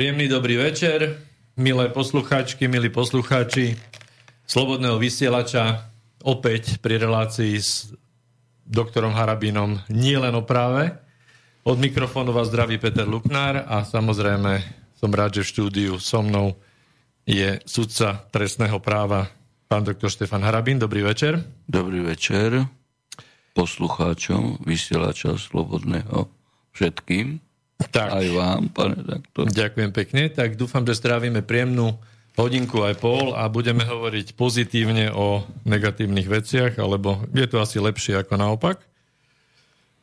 Príjemný dobrý večer, milé poslucháčky, milí poslucháči Slobodného vysielača, opäť pri relácii s doktorom Harabinom nie len o práve. Od mikrofónu vás zdraví Peter Luknár a samozrejme som rád, že v štúdiu so mnou je sudca trestného práva pán doktor Štefan Harabin. Dobrý večer. Dobrý večer poslucháčom vysielača Slobodného všetkým. Tak. Aj vám, pane doktor. Ďakujem pekne. Tak dúfam, že strávime príjemnú hodinku aj pol a budeme hovoriť pozitívne o negatívnych veciach, alebo je to asi lepšie ako naopak.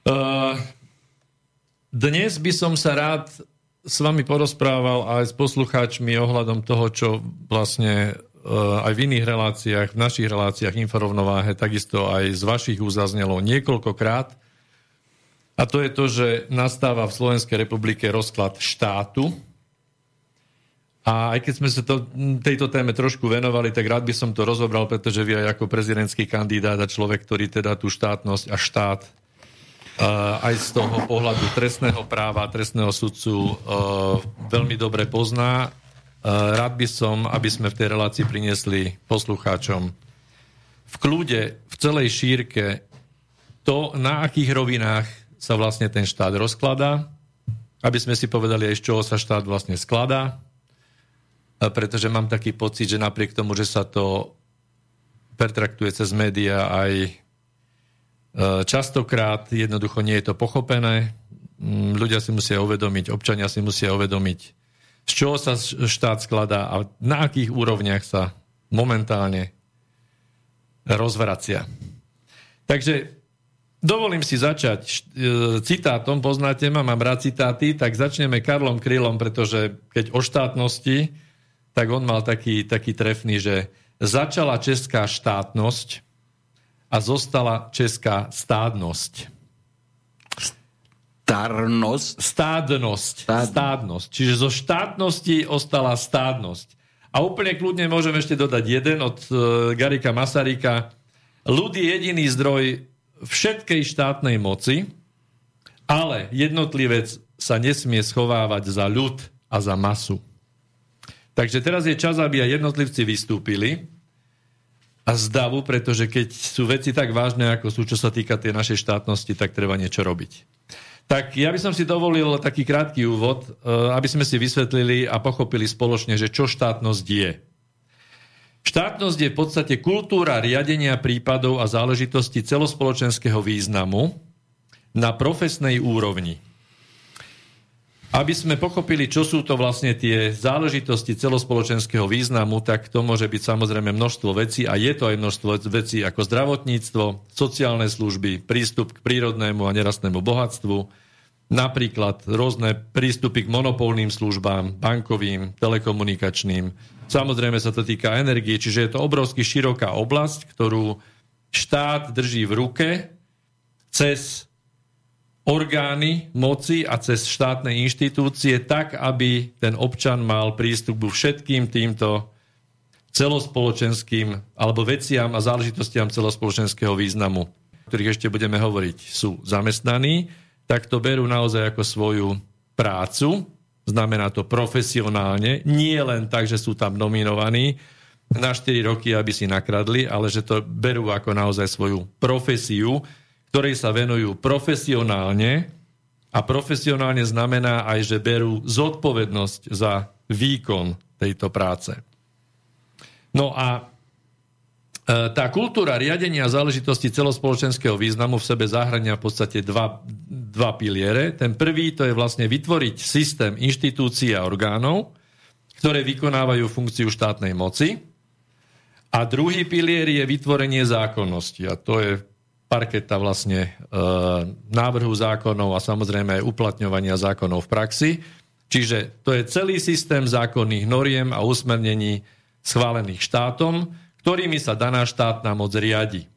Uh, dnes by som sa rád s vami porozprával aj s poslucháčmi ohľadom toho, čo vlastne uh, aj v iných reláciách, v našich reláciách Inforovnováhe, takisto aj z vašich uzaznelo niekoľkokrát, a to je to, že nastáva v Slovenskej republike rozklad štátu. A aj keď sme sa to, tejto téme trošku venovali, tak rád by som to rozobral, pretože vy aj ako prezidentský kandidát a človek, ktorý teda tú štátnosť a štát uh, aj z toho pohľadu trestného práva, trestného sudcu uh, veľmi dobre pozná. Uh, rád by som, aby sme v tej relácii priniesli poslucháčom v kľude, v celej šírke to, na akých rovinách sa vlastne ten štát rozkladá, aby sme si povedali aj z čoho sa štát vlastne skladá, pretože mám taký pocit, že napriek tomu, že sa to pertraktuje cez médiá aj e, častokrát, jednoducho nie je to pochopené, mm, ľudia si musia uvedomiť, občania si musia uvedomiť, z čoho sa štát skladá a na akých úrovniach sa momentálne rozvracia. Takže Dovolím si začať e, citátom, poznáte ma, mám rád citáty, tak začneme Karlom Krylom, pretože keď o štátnosti, tak on mal taký, taký trefný, že začala česká štátnosť a zostala česká stádnosť. Starnosť? Stádnosť. Stád... Stádnosť. Čiže zo štátnosti ostala stádnosť. A úplne kľudne môžem ešte dodať jeden od uh, Garika Masaryka. Ľud je jediný zdroj všetkej štátnej moci, ale jednotlivec sa nesmie schovávať za ľud a za masu. Takže teraz je čas, aby aj jednotlivci vystúpili a z davu, pretože keď sú veci tak vážne, ako sú, čo sa týka tej našej štátnosti, tak treba niečo robiť. Tak ja by som si dovolil taký krátky úvod, eh, aby sme si vysvetlili a pochopili spoločne, že čo štátnosť je. Štátnosť je v podstate kultúra riadenia prípadov a záležitosti celospoločenského významu na profesnej úrovni. Aby sme pochopili, čo sú to vlastne tie záležitosti celospoločenského významu, tak to môže byť samozrejme množstvo vecí a je to aj množstvo vecí ako zdravotníctvo, sociálne služby, prístup k prírodnému a nerastnému bohatstvu, napríklad rôzne prístupy k monopolným službám, bankovým, telekomunikačným, Samozrejme sa to týka energie, čiže je to obrovsky široká oblasť, ktorú štát drží v ruke cez orgány moci a cez štátne inštitúcie tak, aby ten občan mal prístup k všetkým týmto celospoločenským alebo veciam a záležitostiam celospoločenského významu, ktorých ešte budeme hovoriť, sú zamestnaní, tak to berú naozaj ako svoju prácu znamená to profesionálne, nie len tak, že sú tam nominovaní na 4 roky, aby si nakradli, ale že to berú ako naozaj svoju profesiu, ktorej sa venujú profesionálne a profesionálne znamená aj, že berú zodpovednosť za výkon tejto práce. No a tá kultúra riadenia záležitosti celospoločenského významu v sebe zahrania v podstate dva, dva piliere. Ten prvý to je vlastne vytvoriť systém inštitúcií a orgánov, ktoré vykonávajú funkciu štátnej moci. A druhý pilier je vytvorenie zákonnosti. A to je parketa vlastne e, návrhu zákonov a samozrejme aj uplatňovania zákonov v praxi. Čiže to je celý systém zákonných noriem a usmernení schválených štátom, ktorými sa daná štátna moc riadi.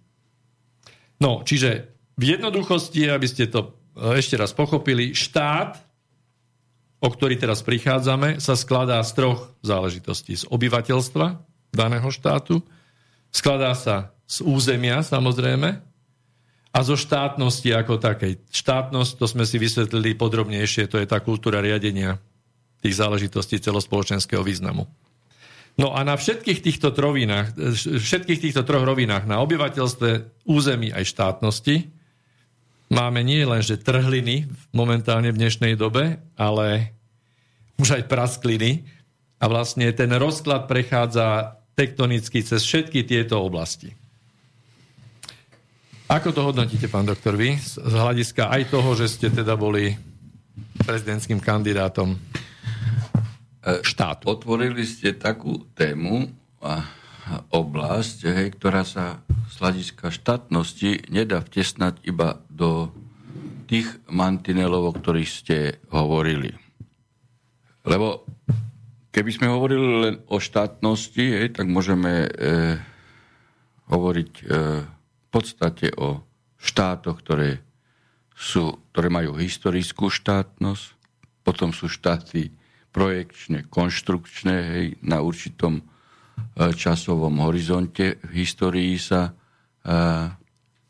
No, čiže v jednoduchosti, aby ste to e, ešte raz pochopili, štát, o ktorý teraz prichádzame, sa skladá z troch záležitostí. Z obyvateľstva daného štátu, skladá sa z územia samozrejme a zo štátnosti ako takej. Štátnosť, to sme si vysvetlili podrobnejšie, to je tá kultúra riadenia tých záležitostí celospoločenského významu. No a na všetkých týchto, trovinách, všetkých týchto troch rovinách, na obyvateľstve, území aj štátnosti, máme nie len, že trhliny momentálne v dnešnej dobe, ale už aj praskliny. A vlastne ten rozklad prechádza tektonicky cez všetky tieto oblasti. Ako to hodnotíte, pán doktor, vy? Z hľadiska aj toho, že ste teda boli prezidentským kandidátom štátu. Otvorili ste takú tému a oblasť, hej, ktorá sa z hľadiska štátnosti nedá vtesnať iba do tých mantinelov, o ktorých ste hovorili. Lebo keby sme hovorili len o štátnosti, hej, tak môžeme e, hovoriť e, v podstate o štátoch, ktoré, sú, ktoré majú historickú štátnosť, potom sú štáty projekčne, konštrukčné, hej, na určitom e, časovom horizonte v histórii sa e,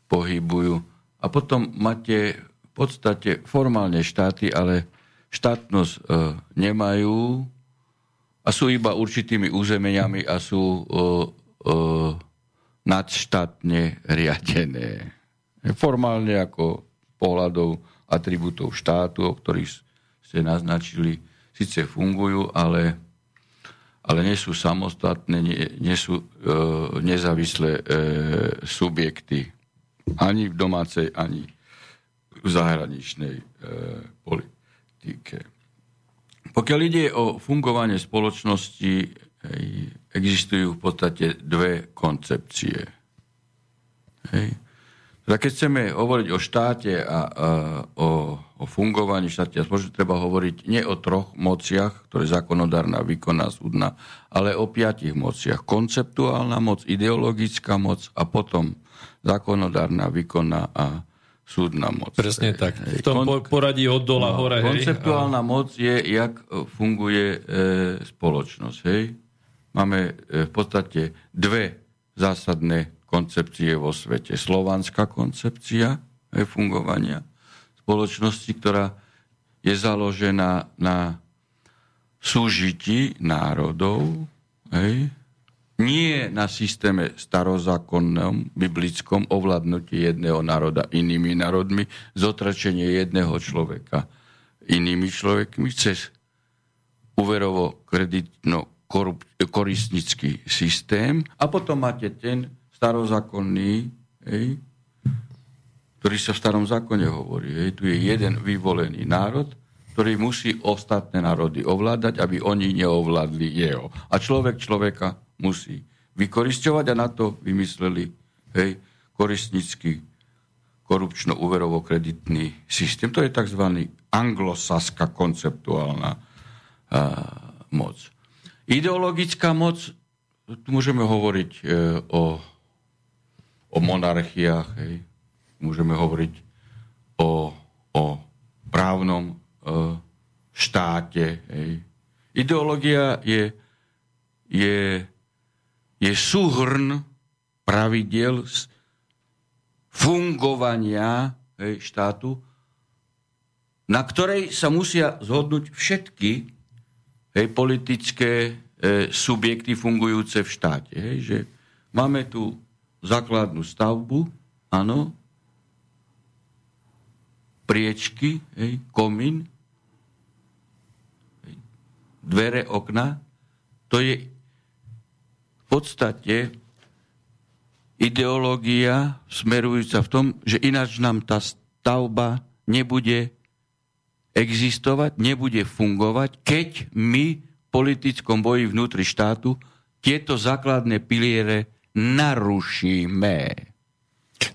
pohybujú. A potom máte v podstate formálne štáty, ale štátnosť e, nemajú a sú iba určitými územeniami a sú nadštátne riadené. Formálne ako pohľadov atribútov štátu, o ktorých ste naznačili, síce fungujú, ale, ale nie sú samostatné, nie, nie sú e, nezávislé e, subjekty ani v domácej, ani v zahraničnej e, politike. Pokiaľ ide o fungovanie spoločnosti, hej, existujú v podstate dve koncepcie. Hej. Keď chceme hovoriť o štáte a, a o, o fungovaní štáte, možno treba hovoriť nie o troch mociach, ktoré zákonodárna, výkonná, súdna, ale o piatich mociach. Konceptuálna moc, ideologická moc a potom zákonodárna, výkonná a súdna moc. Presne tak. V tom Kon- poradí od dola no, hore. Konceptuálna hej, moc je, jak funguje e, spoločnosť. Hej? Máme e, v podstate dve zásadné koncepcie vo svete. Slovanská koncepcia je fungovania spoločnosti, ktorá je založená na súžití národov, hej, nie na systéme starozákonnom, biblickom ovládnutí jedného národa inými národmi, zotračenie jedného človeka inými človekmi cez úverovo kreditno koristnický systém a potom máte ten starozákonný, hej, ktorý sa v starom zákone hovorí. Hej, tu je jeden vyvolený národ, ktorý musí ostatné národy ovládať, aby oni neovládli jeho. A človek človeka musí vykoristovať a na to vymysleli hej, koristnický korupčno-úverovo-kreditný systém. To je tzv. anglosaská konceptuálna a, moc. Ideologická moc, tu môžeme hovoriť e, o o monarchiách, hej. môžeme hovoriť o, o právnom e, štáte. Hej. Ideológia je, je, je súhrn pravidel fungovania hej, štátu, na ktorej sa musia zhodnúť všetky hej, politické e, subjekty fungujúce v štáte. Hej, že máme tu základnú stavbu, áno, priečky, hej, komín, hej, dvere, okna, to je v podstate ideológia smerujúca v tom, že ináč nám tá stavba nebude existovať, nebude fungovať, keď my v politickom boji vnútri štátu tieto základné piliere narušíme.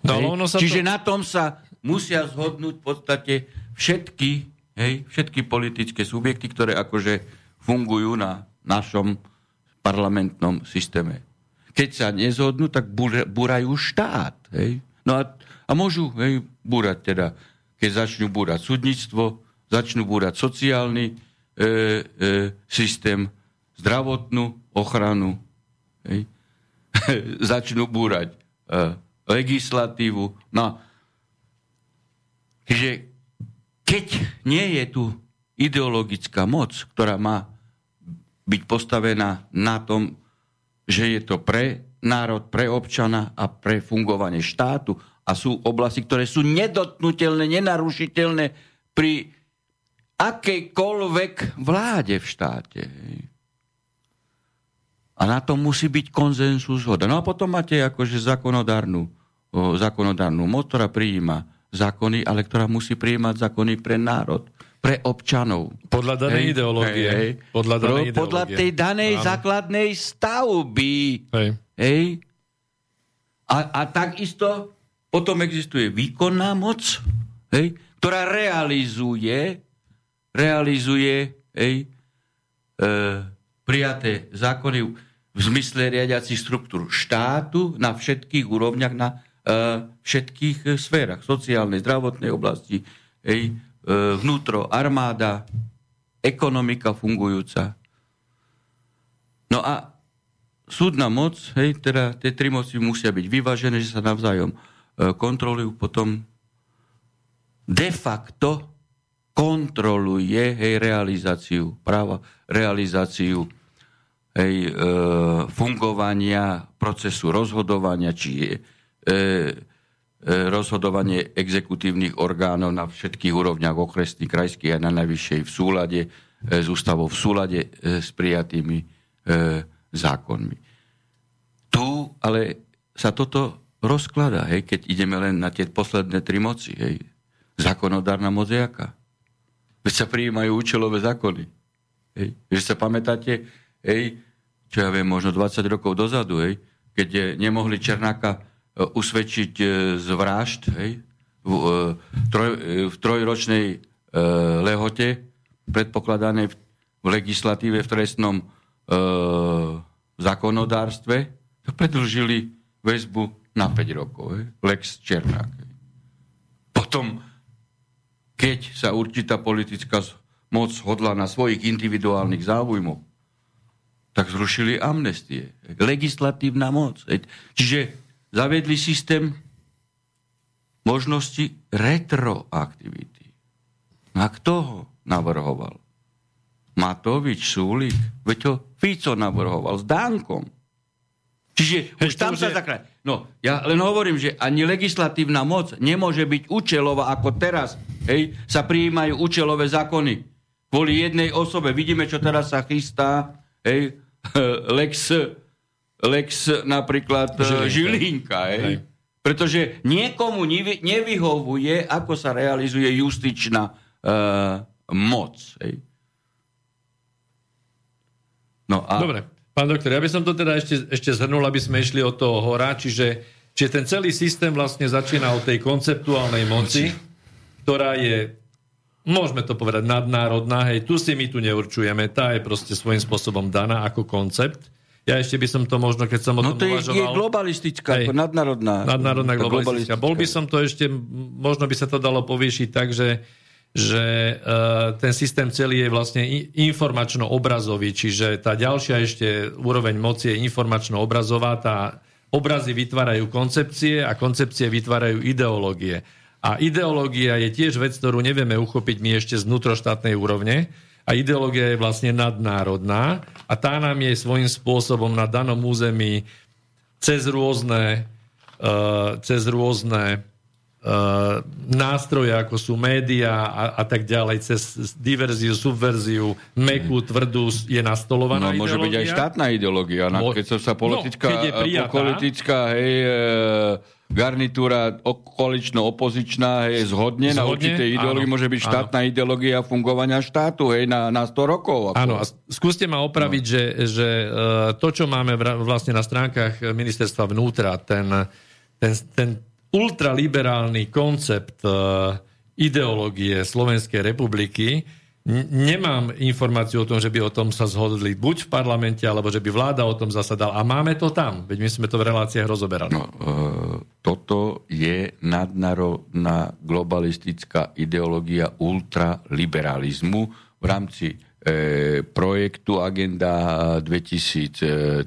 No, ono sa Čiže to... na tom sa musia zhodnúť v podstate všetky, hej, všetky politické subjekty, ktoré akože fungujú na našom parlamentnom systéme. Keď sa nezhodnú, tak búrajú štát. Hej. No a, a môžu hej, búrať teda, keď začnú búrať súdnictvo, začnú búrať sociálny e, e, systém, zdravotnú ochranu. Hej. začnú búrať e, legislatívu. No, že keď nie je tu ideologická moc, ktorá má byť postavená na tom, že je to pre národ, pre občana a pre fungovanie štátu a sú oblasti, ktoré sú nedotnutelné, nenarušiteľné pri akejkoľvek vláde v štáte. A na tom musí byť konzensus zhoda. No a potom máte akože zákonodárnu, zákonodárnu moc, ktorá prijíma zákony, ale ktorá musí prijímať zákony pre národ pre občanov. Podľa danej hej, ideológie. Hej. Podľa, danej Pro, podľa tej danej Áno. základnej stavby. Hej. hej. A, a takisto potom existuje výkonná moc, hej, ktorá realizuje, realizuje hej, e, prijaté zákony v zmysle riadiacich štruktúr štátu na všetkých úrovniach, na e, všetkých sférach, sociálnej, zdravotnej oblasti, hej, E, vnútro, armáda, ekonomika fungujúca. No a súdna moc, hej, teda tie tri moci musia byť vyvážené, že sa navzájom e, kontrolujú, potom de facto kontroluje hej, realizáciu práva, realizáciu hej, e, fungovania procesu rozhodovania, či je e, E, rozhodovanie exekutívnych orgánov na všetkých úrovniach okresných, krajských a na najvyššej v súlade e, s ústavou, v súlade e, s prijatými zákonmi. Tu ale sa toto rozklada, hej, keď ideme len na tie posledné tri moci. Hej. Zákonodárna moc je aká? Veď sa prijímajú účelové zákony. Hej. Že sa pamätáte, hej, čo ja viem, možno 20 rokov dozadu, hej, keď nemohli Černáka E, usvedčiť e, z vražd hej, v, e, troj, v trojročnej lehote predpokladanej v, v legislatíve v trestnom e, zákonodárstve, to predlžili väzbu na 5 rokov. Hej, Lex Černák. Hej. Potom, keď sa určitá politická moc hodla na svojich individuálnych záujmoch, tak zrušili amnestie. Legislatívna moc. Čiže zavedli systém možnosti retroaktivity. A kto ho navrhoval? Matovič, Súlik, veď to Fico navrhoval s Dánkom. Čiže už tam sa zakrát. No, ja len hovorím, že ani legislatívna moc nemôže byť účelová, ako teraz hej, sa prijímajú účelové zákony. Kvôli jednej osobe. Vidíme, čo teraz sa chystá. Hej, Lex Lex napríklad e, Žilinka. Žilinka hej? Hej. Pretože niekomu nevy, nevyhovuje, ako sa realizuje justičná uh, moc. Hej? No a... Dobre, pán doktor, ja by som to teda ešte, ešte zhrnul, aby sme išli od toho hora, čiže, čiže ten celý systém vlastne začína od tej konceptuálnej moci, ktorá je môžeme to povedať nadnárodná, hej, tu si my tu neurčujeme, tá je proste svojím spôsobom daná ako koncept. Ja ešte by som to možno, keď som o no tom to uvažoval... Je globalistická, hej, nadnárodná. Nadnárodná globalistická. globalistická. Bol by som to ešte, možno by sa to dalo povýšiť tak, že, že uh, ten systém celý je vlastne informačno-obrazový, čiže tá ďalšia ešte úroveň moci je informačno-obrazová, tá obrazy vytvárajú koncepcie a koncepcie vytvárajú ideológie. A ideológia je tiež vec, ktorú nevieme uchopiť my ešte z vnútroštátnej úrovne, a ideológia je vlastne nadnárodná a tá nám je svojím spôsobom na danom území cez rôzne, uh, cez rôzne Uh, nástroje, ako sú médiá a, a tak ďalej, cez diverziu, subverziu, mekú, tvrdú je nastolovaná No, môže byť aj štátna ideológia. No, keď sa politická, no, keď je prijatá, politická hej, uh, garnitúra koalično-opozičná je zhodne, zhodne na určitej ideológii, môže byť štátna áno. ideológia fungovania štátu hej, na, na 100 rokov. Ako. Áno, a skúste ma opraviť, no. že, že e, to, čo máme vlastne na stránkach ministerstva vnútra, ten, ten, ten ultraliberálny koncept e, ideológie Slovenskej republiky, Nemám informáciu o tom, že by o tom sa zhodli buď v parlamente, alebo že by vláda o tom zasadala. A máme to tam, veď my sme to v reláciách rozoberali. No, e, toto je nadnárodná globalistická ideológia ultraliberalizmu v rámci e, projektu Agenda 2030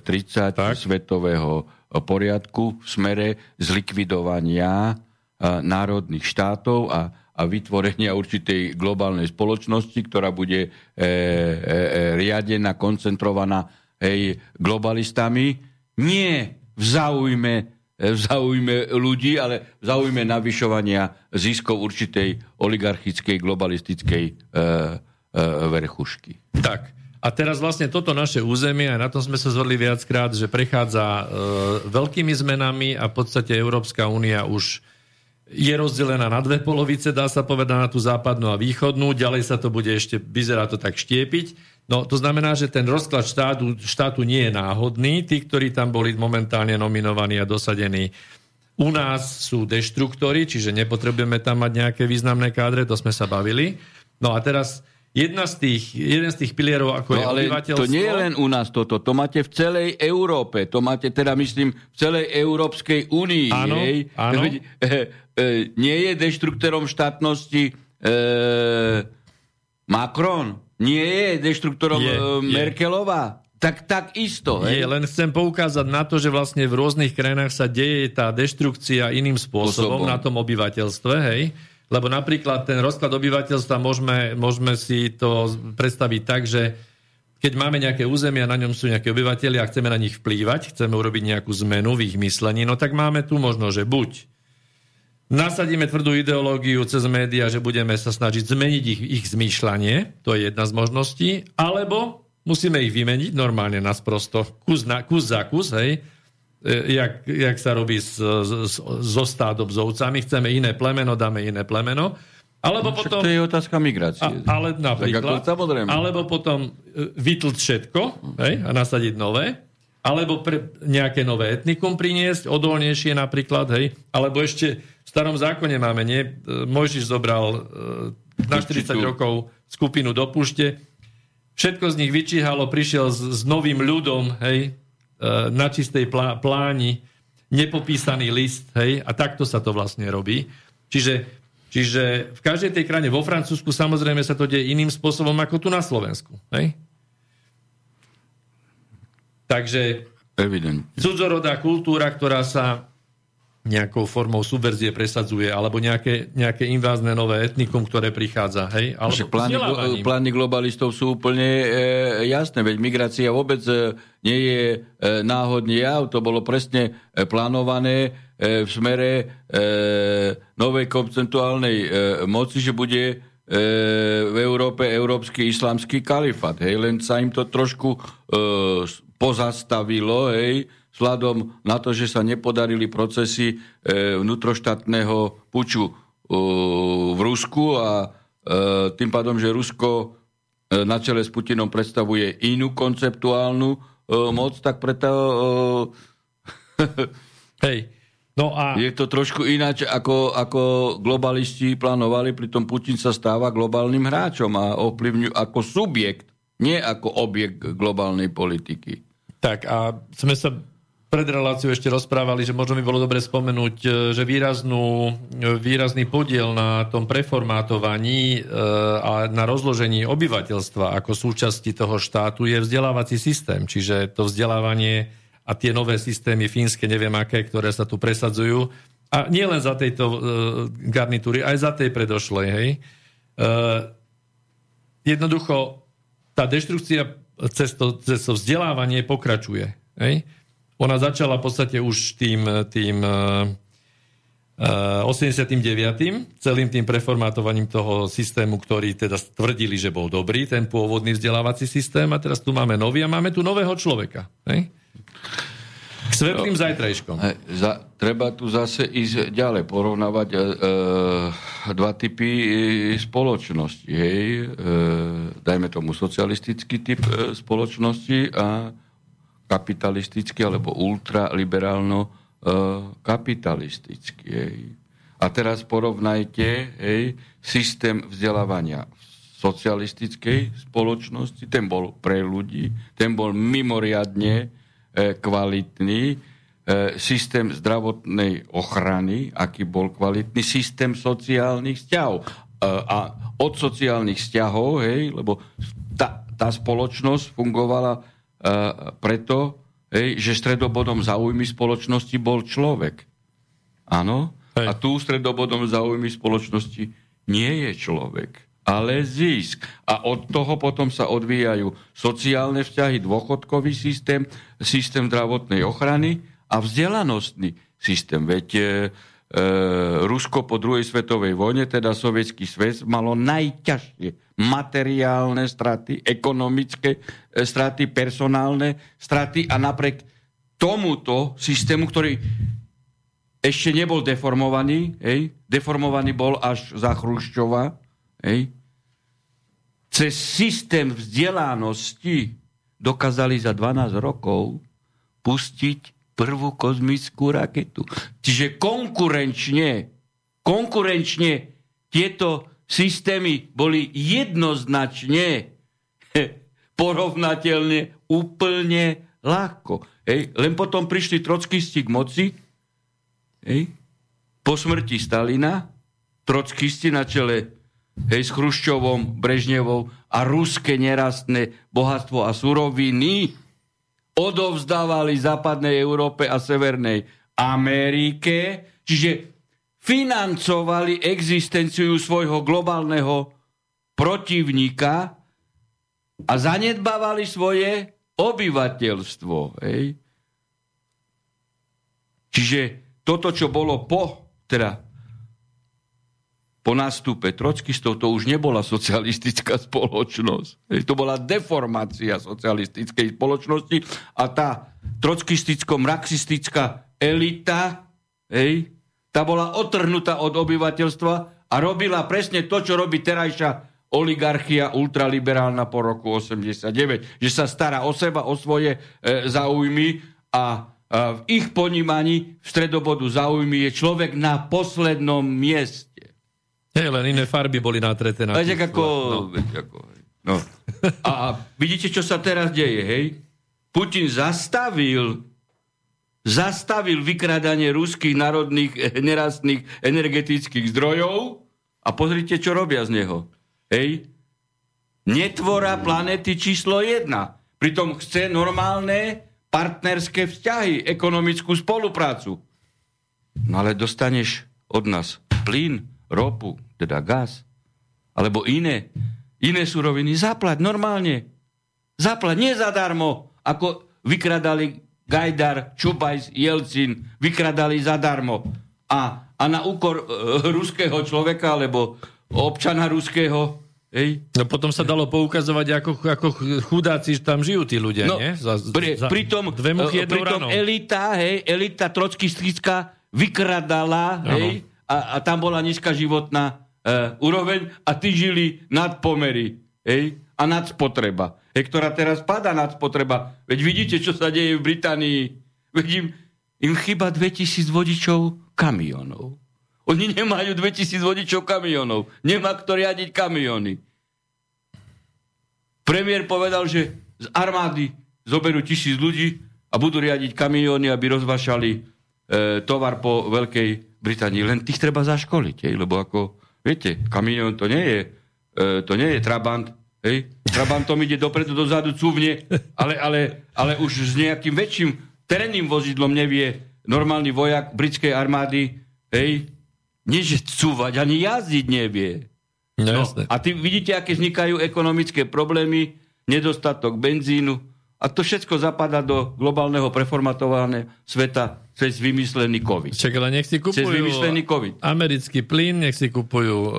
tak. svetového poriadku v smere zlikvidovania e, národných štátov a a vytvorenia určitej globálnej spoločnosti, ktorá bude e, e, e, riadená, koncentrovaná hej, globalistami. Nie v záujme, e, v záujme ľudí, ale v záujme navyšovania ziskov určitej oligarchickej, globalistickej e, e, verchušky. Tak. A teraz vlastne toto naše územie, a na tom sme sa zhodli viackrát, že prechádza e, veľkými zmenami a v podstate Európska únia už je rozdelená na dve polovice, dá sa povedať na tú západnú a východnú, ďalej sa to bude ešte, vyzerá to tak štiepiť. No to znamená, že ten rozklad štátu, štátu nie je náhodný. Tí, ktorí tam boli momentálne nominovaní a dosadení, u nás sú deštruktory, čiže nepotrebujeme tam mať nejaké významné kádre, to sme sa bavili. No a teraz jedna z tých, jeden z tých pilierov, ako no, je ale obyvateľstvo... to nie je len u nás toto, to máte v celej Európe, to máte teda, myslím, v celej Európskej únii. Áno, hej? áno. E, e, nie je deštruktorom štátnosti e, Macron, nie je deštruktorom je, e, Merkelová. Tak, tak isto. Hej? Je, len chcem poukázať na to, že vlastne v rôznych krajinách sa deje tá deštrukcia iným spôsobom, spôsobom. na tom obyvateľstve, hej? Lebo napríklad ten rozklad obyvateľstva môžeme, môžeme si to predstaviť tak, že keď máme nejaké územia, na ňom sú nejaké obyvateľia a chceme na nich vplývať, chceme urobiť nejakú zmenu v ich myslení, no tak máme tu možno, že buď nasadíme tvrdú ideológiu cez médiá, že budeme sa snažiť zmeniť ich, ich zmýšľanie, to je jedna z možností, alebo musíme ich vymeniť normálne na sprosto, kus, na, kus za kus, hej, jak, jak sa robí s, s, so stádom s ovcami. Chceme iné plemeno, dáme iné plemeno. Alebo Však potom, to je otázka migrácie. A, ale napríklad, alebo potom e, vytlť všetko hej, a nasadiť nové. Alebo pre nejaké nové etnikum priniesť, odolnejšie napríklad. Hej, alebo ešte v starom zákone máme, nie? E, Mojžiš zobral na 40 rokov skupinu do púšte. Všetko z nich vyčíhalo, prišiel s, s novým ľudom, hej, E, na čistej plá, pláni nepopísaný list, hej, a takto sa to vlastne robí. Čiže, čiže v každej tej krajine, vo Francúzsku samozrejme sa to deje iným spôsobom ako tu na Slovensku. Hej? Takže Evidentne. cudzorodá kultúra, ktorá sa nejakou formou subverzie presadzuje, alebo nejaké, nejaké invázne nové etnikum, ktoré prichádza. Hej? Alebo plány, plány globalistov sú úplne e, jasné, veď migrácia vôbec e, nie je e, náhodný jav, to bolo presne e, plánované e, v smere e, novej koncentuálnej e, moci, že bude e, v Európe európsky islamský kalifát. Hej? Len sa im to trošku e, pozastavilo, hej, vzhľadom na to, že sa nepodarili procesy e, vnútroštátneho puču e, v Rusku a e, tým pádom, že Rusko na čele s Putinom predstavuje inú konceptuálnu moc, tak preto... Hej. No a... Je to trošku ináč, ako, ako globalisti plánovali, pritom Putin sa stáva globálnym hráčom a ovplyvňuje ako subjekt, nie ako objekt globálnej politiky. Tak a sme sa pred reláciou ešte rozprávali, že možno by bolo dobre spomenúť, e, že výraznú, e, výrazný podiel na tom preformátovaní e, a na rozložení obyvateľstva ako súčasti toho štátu je vzdelávací systém. Čiže to vzdelávanie a tie nové systémy fínske, neviem aké, ktoré sa tu presadzujú. A nie len za tejto garnitúry, aj za tej predošlej. Hej. Jednoducho, tá deštrukcia cez to, cez to vzdelávanie pokračuje. Hej ona začala v podstate už tým, tým uh, 89. celým tým preformátovaním toho systému, ktorý teda tvrdili, že bol dobrý, ten pôvodný vzdelávací systém a teraz tu máme nový a máme tu nového človeka. Hej? K svetlým zajtrajškom. Za, treba tu zase ísť ďalej, porovnávať e, e, dva typy e, spoločnosti. Hej? E, dajme tomu socialistický typ e, spoločnosti a kapitalistický alebo ultraliberálno e, kapitalistický. Hej. A teraz porovnajte hej, systém vzdelávania v socialistickej spoločnosti, ten bol pre ľudí, ten bol mimoriadne e, kvalitný, e, systém zdravotnej ochrany, aký bol kvalitný, systém sociálnych vzťahov. A od sociálnych vzťahov, hej, lebo tá, tá spoločnosť fungovala preto, hej, že stredobodom záujmy spoločnosti bol človek. Áno? A tu stredobodom záujmy spoločnosti nie je človek, ale zisk. A od toho potom sa odvíjajú sociálne vzťahy, dôchodkový systém, systém zdravotnej ochrany a vzdelanostný systém. Veď e, Rusko po druhej svetovej vojne, teda sovietský svet, malo najťažšie materiálne straty, ekonomické e, straty, personálne straty a napriek tomuto systému, ktorý ešte nebol deformovaný, hej, deformovaný bol až za Chruščova, hej, cez systém vzdelánosti dokázali za 12 rokov pustiť prvú kozmickú raketu. Čiže konkurenčne, konkurenčne tieto systémy boli jednoznačne porovnateľne úplne ľahko. Hej. Len potom prišli trockisti k moci, hej. po smrti Stalina, trockisti na čele hej, s Chruščovom, Brežnevou a ruské nerastné bohatstvo a suroviny odovzdávali západnej Európe a severnej Amerike, čiže financovali existenciu svojho globálneho protivníka a zanedbávali svoje obyvateľstvo. Hej. Čiže toto, čo bolo po, teda po nástupe trockistov to už nebola socialistická spoločnosť. To bola deformácia socialistickej spoločnosti a tá trockisticko-marxistická elita, hej, tá bola otrhnutá od obyvateľstva a robila presne to, čo robí terajšia oligarchia ultraliberálna po roku 89, že sa stará o seba, o svoje e, záujmy a v ich ponímaní v stredobodu záujmy je človek na poslednom mieste. Hej, len iné farby boli natreté na tých, ako, no. ako, no. A, vidíte, čo sa teraz deje, hej? Putin zastavil zastavil vykradanie ruských národných eh, nerastných energetických zdrojov a pozrite, čo robia z neho. Hej? Netvora planety číslo jedna. Pritom chce normálne partnerské vzťahy, ekonomickú spoluprácu. No ale dostaneš od nás plyn, ropu, teda gaz, alebo iné, iné suroviny, zaplať normálne. Zaplať, nie zadarmo, ako vykradali Gajdar, Čubajs, Jelcin, vykradali zadarmo. A, a na úkor e, ruského človeka, alebo občana ruského, Hej. No potom sa dalo poukazovať, ako, ako chudáci tam žijú tí ľudia, no, nie? Za, pri, za pritom, dve muchy pritom elita, hej, elita trockistická vykradala, hej, a, a tam bola nízka životná e, úroveň a tí žili nad pomery hej, a nad spotreba, hej, ktorá teraz padá nad spotreba. Veď vidíte, čo sa deje v Británii. Veď im, im chyba 2000 vodičov kamionov. Oni nemajú 2000 vodičov kamionov. Nemá kto riadiť kamiony. Premiér povedal, že z armády zoberú tisíc ľudí a budú riadiť kamióny, aby rozvašali e, tovar po veľkej Británii. Len tých treba zaškoliť, hej, lebo ako, viete, kamión to nie je, e, to nie je Trabant, hej. Trabantom ide dopredu, dozadu, cúvne, ale, ale, ale už s nejakým väčším terénnym vozidlom nevie normálny vojak britskej armády, hej, neže cúvať, ani jazdiť nevie. No, no, a ty vidíte, aké vznikajú ekonomické problémy, nedostatok benzínu, a to všetko zapadá do globálneho preformatovaného sveta cez vymyslený COVID. Čak, ale nech si kupujú cez vymyslený COVID. americký plyn, nech si kupujú uh,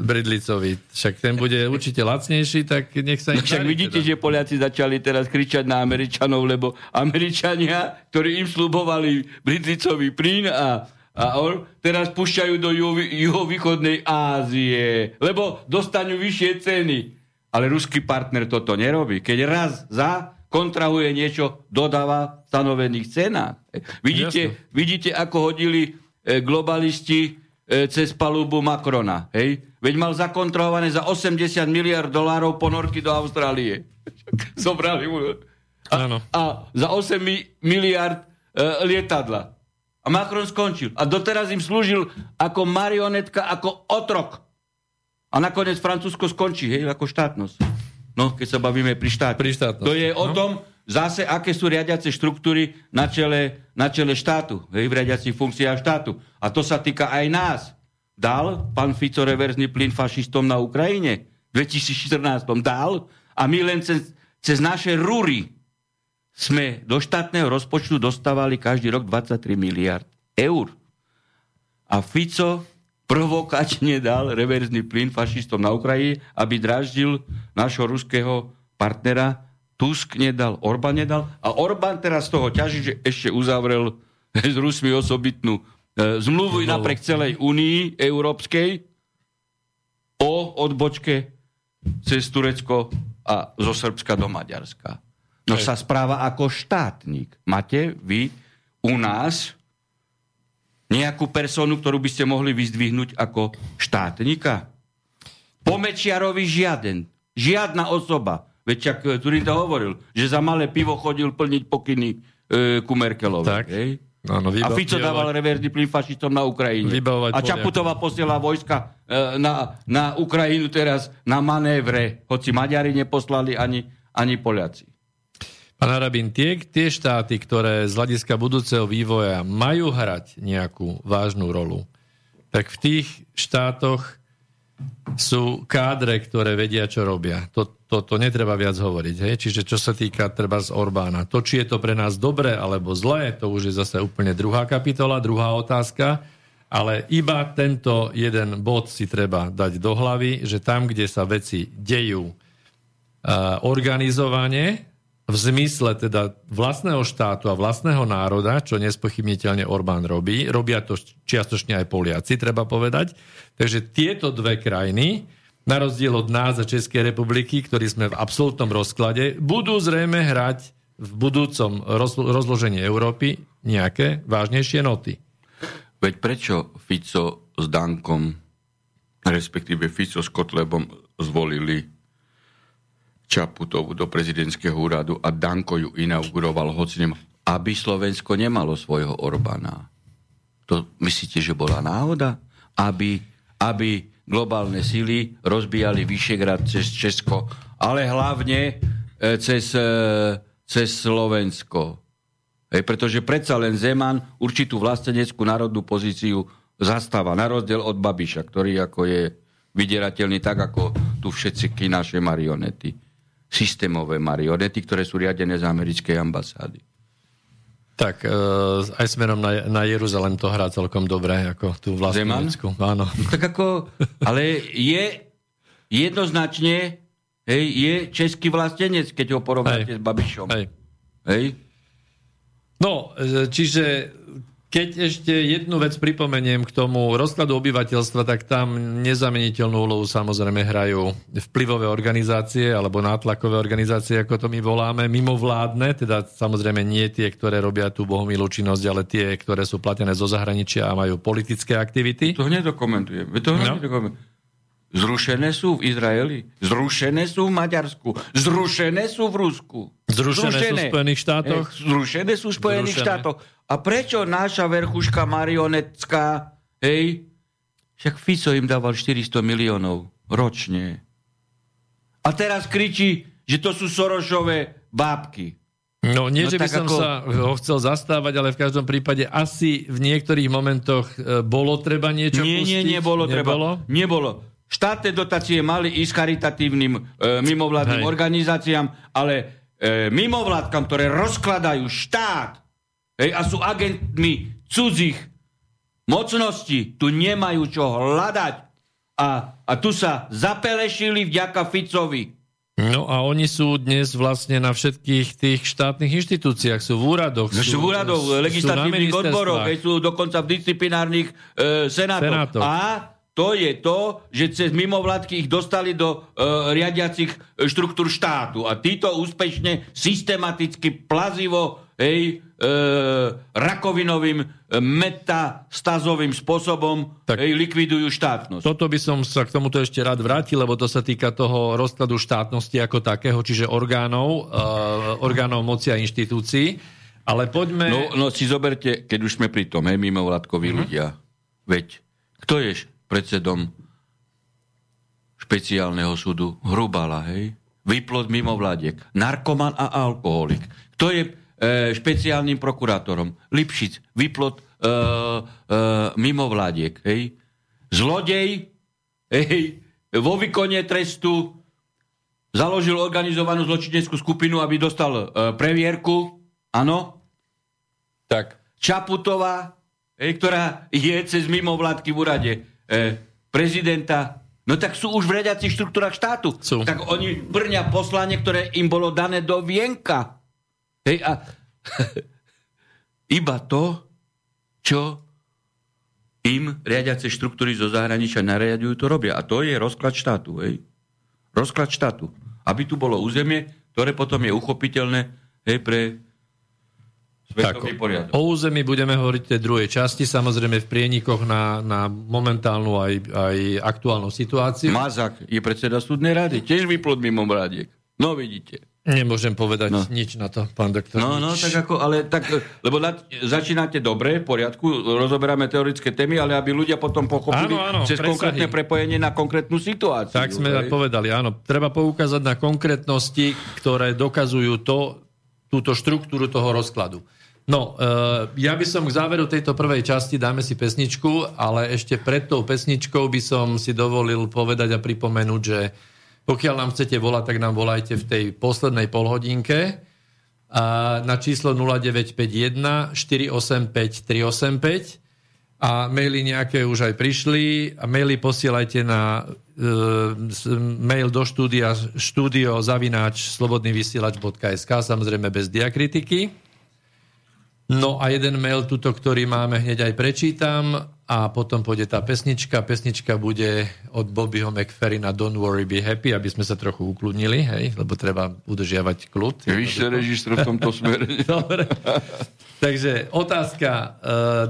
bridlicový. Však ten bude určite lacnejší, tak nech sa im no, Však vidíte, teda. že Poliaci začali teraz kričať na Američanov, lebo Američania, ktorí im slubovali bridlicový plyn a a on teraz púšťajú do juhovýchodnej Ázie, lebo dostanú vyššie ceny. Ale ruský partner toto nerobí. Keď raz za kontrahuje niečo, dodáva v stanovených cenách. Vidíte, vidíte ako hodili e, globalisti e, cez palubu Macrona. Hej? Veď mal zakontrahované za 80 miliard dolárov ponorky do Austrálie. Zobrali mu. A, a za 8 miliard e, lietadla. A Macron skončil. A doteraz im slúžil ako marionetka, ako otrok. A nakoniec Francúzsko skončí, hej, ako štátnosť. No, keď sa bavíme pri štáte. Pri štátnosti. To je o no. tom, zase, aké sú riadiace štruktúry na čele, na čele štátu, hej, v riadiacich funkciách štátu. A to sa týka aj nás. dal pán Fico reverzný plyn fašistom na Ukrajine? V 2014 dal a my len cez, cez naše rúry sme do štátneho rozpočtu dostávali každý rok 23 miliard eur. A Fico provokačne dal reverzný plyn fašistom na Ukrajine, aby draždil našho ruského partnera. Tusk nedal, Orbán nedal. A Orbán teraz z toho ťaží, že ešte uzavrel s Rusmi osobitnú e, zmluvu napriek celej únii európskej o odbočke cez Turecko a zo Srbska do Maďarska. No sa správa ako štátnik. Máte vy u nás nejakú personu, ktorú by ste mohli vyzdvihnúť ako štátnika? Po Mečiarovi žiaden. Žiadna osoba. Veď čak e, Turín to hovoril, že za malé pivo chodil plniť pokyny e, ku Merkelovi. Tak. Hej? Áno, vybav, a Fico dával reverzný plyn fašistom na Ukrajine. A Čaputová posiela vojska e, na, na Ukrajinu teraz na manévre, hoci Maďari neposlali ani, ani Poliaci. Pán Arabin, tie, tie štáty, ktoré z hľadiska budúceho vývoja majú hrať nejakú vážnu rolu, tak v tých štátoch sú kádre, ktoré vedia, čo robia. To, to, to netreba viac hovoriť. Hej? Čiže čo sa týka treba z Orbána. To, či je to pre nás dobré alebo zlé, to už je zase úplne druhá kapitola, druhá otázka. Ale iba tento jeden bod si treba dať do hlavy, že tam, kde sa veci dejú uh, organizovane, v zmysle teda vlastného štátu a vlastného národa, čo nespochybniteľne Orbán robí. Robia to čiastočne aj Poliaci, treba povedať. Takže tieto dve krajiny, na rozdiel od nás a Českej republiky, ktorí sme v absolútnom rozklade, budú zrejme hrať v budúcom rozložení Európy nejaké vážnejšie noty. Veď prečo Fico s Dankom, respektíve Fico s Kotlebom zvolili Čaputovu do prezidentského úradu a Danko ju inauguroval, hoci nema, aby Slovensko nemalo svojho Orbána. To myslíte, že bola náhoda? Aby, aby globálne síly rozbijali Vyšegrad cez Česko, ale hlavne e, cez, e, cez Slovensko. Hej, pretože predsa len Zeman určitú vlasteneckú národnú pozíciu zastáva, na rozdiel od Babiša, ktorý ako je vyderateľný tak, ako tu všetci naše marionety systémové marionety, ktoré sú riadené z americkej ambasády. Tak, e, aj smerom na, na Jeruzalem to hrá celkom dobre, ako tú vlastnú Áno. No, tak ako, ale je jednoznačne, hej, je český vlastenec, keď ho porovnáte hej. s Babišom. Hej. Hej? No, e, čiže keď ešte jednu vec pripomeniem k tomu rozkladu obyvateľstva, tak tam nezameniteľnú úlohu samozrejme hrajú vplyvové organizácie alebo nátlakové organizácie, ako to my voláme, mimovládne, teda samozrejme nie tie, ktoré robia tú bohomilú činnosť, ale tie, ktoré sú platené zo zahraničia a majú politické aktivity. To nedokomentujem. To no. Zrušené sú v Izraeli, zrušené sú v Maďarsku, zrušené sú v Rusku. Zrušené, zrušené sú v Spojených štátoch. Zrušené sú v Spojených zrušené. štátoch. A prečo naša verchuška marionetská, hej, však Fico im dával 400 miliónov ročne. A teraz kričí, že to sú Sorošové bábky. No nie, no, že by som ako... sa ho chcel zastávať, ale v každom prípade asi v niektorých momentoch e, bolo treba niečo nie, pustiť? Nie, nebolo, nebolo treba. Nebolo. Štátne dotácie mali ísť charitatívnym e, mimovládnym Hej. organizáciám, ale e, mimovládkam, ktoré rozkladajú štát, Hej, a sú agentmi cudzích mocností. Tu nemajú čo hľadať. A, a tu sa zapelešili vďaka Ficovi. No a oni sú dnes vlastne na všetkých tých štátnych inštitúciách, sú v úradoch. No, sú, sú v úradoch, legislatívnych odboroch, sú dokonca v disciplinárnych e, senátoch. senátoch. A to je to, že cez mimovládky ich dostali do e, riadiacich e, štruktúr štátu. A títo úspešne, systematicky, plazivo hej, e, rakovinovým, e, metastazovým spôsobom tak, hej, likvidujú štátnosť. Toto by som sa k tomuto ešte rád vrátil, lebo to sa týka toho rozkladu štátnosti ako takého, čiže orgánov, e, orgánov moci a inštitúcií. Ale poďme... No, no si zoberte, keď už sme pri tom, hej, mimovládkoví uh-huh. ľudia. Veď, kto je predsedom špeciálneho súdu? Hrubala, hej? Vyplod mimovládiek. Narkoman a alkoholik. Kto je e, špeciálnym prokurátorom. Lipšic, vyplot e, e, mimovládiek, hej? zlodej, hej, vo výkone trestu založil organizovanú zločineckú skupinu, aby dostal e, previerku, áno. Tak. Čaputová, hej, ktorá je cez mimovládky v úrade e, prezidenta, no tak sú už v riadiacich štruktúrach štátu. Sú. Tak oni brňa poslanie, ktoré im bolo dané do vienka. Hej, a iba to, čo im riadiace štruktúry zo zahraničia nariadujú, to robia. A to je rozklad štátu. Hej. Rozklad štátu. Aby tu bolo územie, ktoré potom je uchopiteľné hej, pre poriadok. O území budeme hovoriť v tej druhej časti, samozrejme v prienikoch na, na momentálnu aj, aj aktuálnu situáciu. Mazak je predseda súdnej rady, tiež vyplod mimo mládiek. No vidíte. Nemôžem povedať no. nič na to, pán doktor. No, no, nič. tak ako, ale tak, lebo na, začínate dobre, v poriadku, rozoberáme teoretické témy, ale aby ľudia potom pochopili Áno, áno, cez presahy. konkrétne prepojenie na konkrétnu situáciu. Tak sme hej. povedali, áno. Treba poukázať na konkrétnosti, ktoré dokazujú to, túto štruktúru toho rozkladu. No, e, ja by som k záveru tejto prvej časti, dáme si pesničku, ale ešte pred tou pesničkou by som si dovolil povedať a pripomenúť, že pokiaľ nám chcete volať, tak nám volajte v tej poslednej polhodinke. Na číslo 0951 485 385 a maily nejaké už aj prišli. A maily posielajte na e, mail do štúdia štúdio zavináč slobodnyvysielač.sk samozrejme bez diakritiky. No a jeden mail tuto, ktorý máme hneď aj prečítam a potom pôjde tá pesnička. Pesnička bude od Bobbyho McFerrina Don't Worry Be Happy, aby sme sa trochu ukludnili, hej, lebo treba udržiavať kľud. Vy ste režistr v tomto smere. Dobre. Takže otázka e,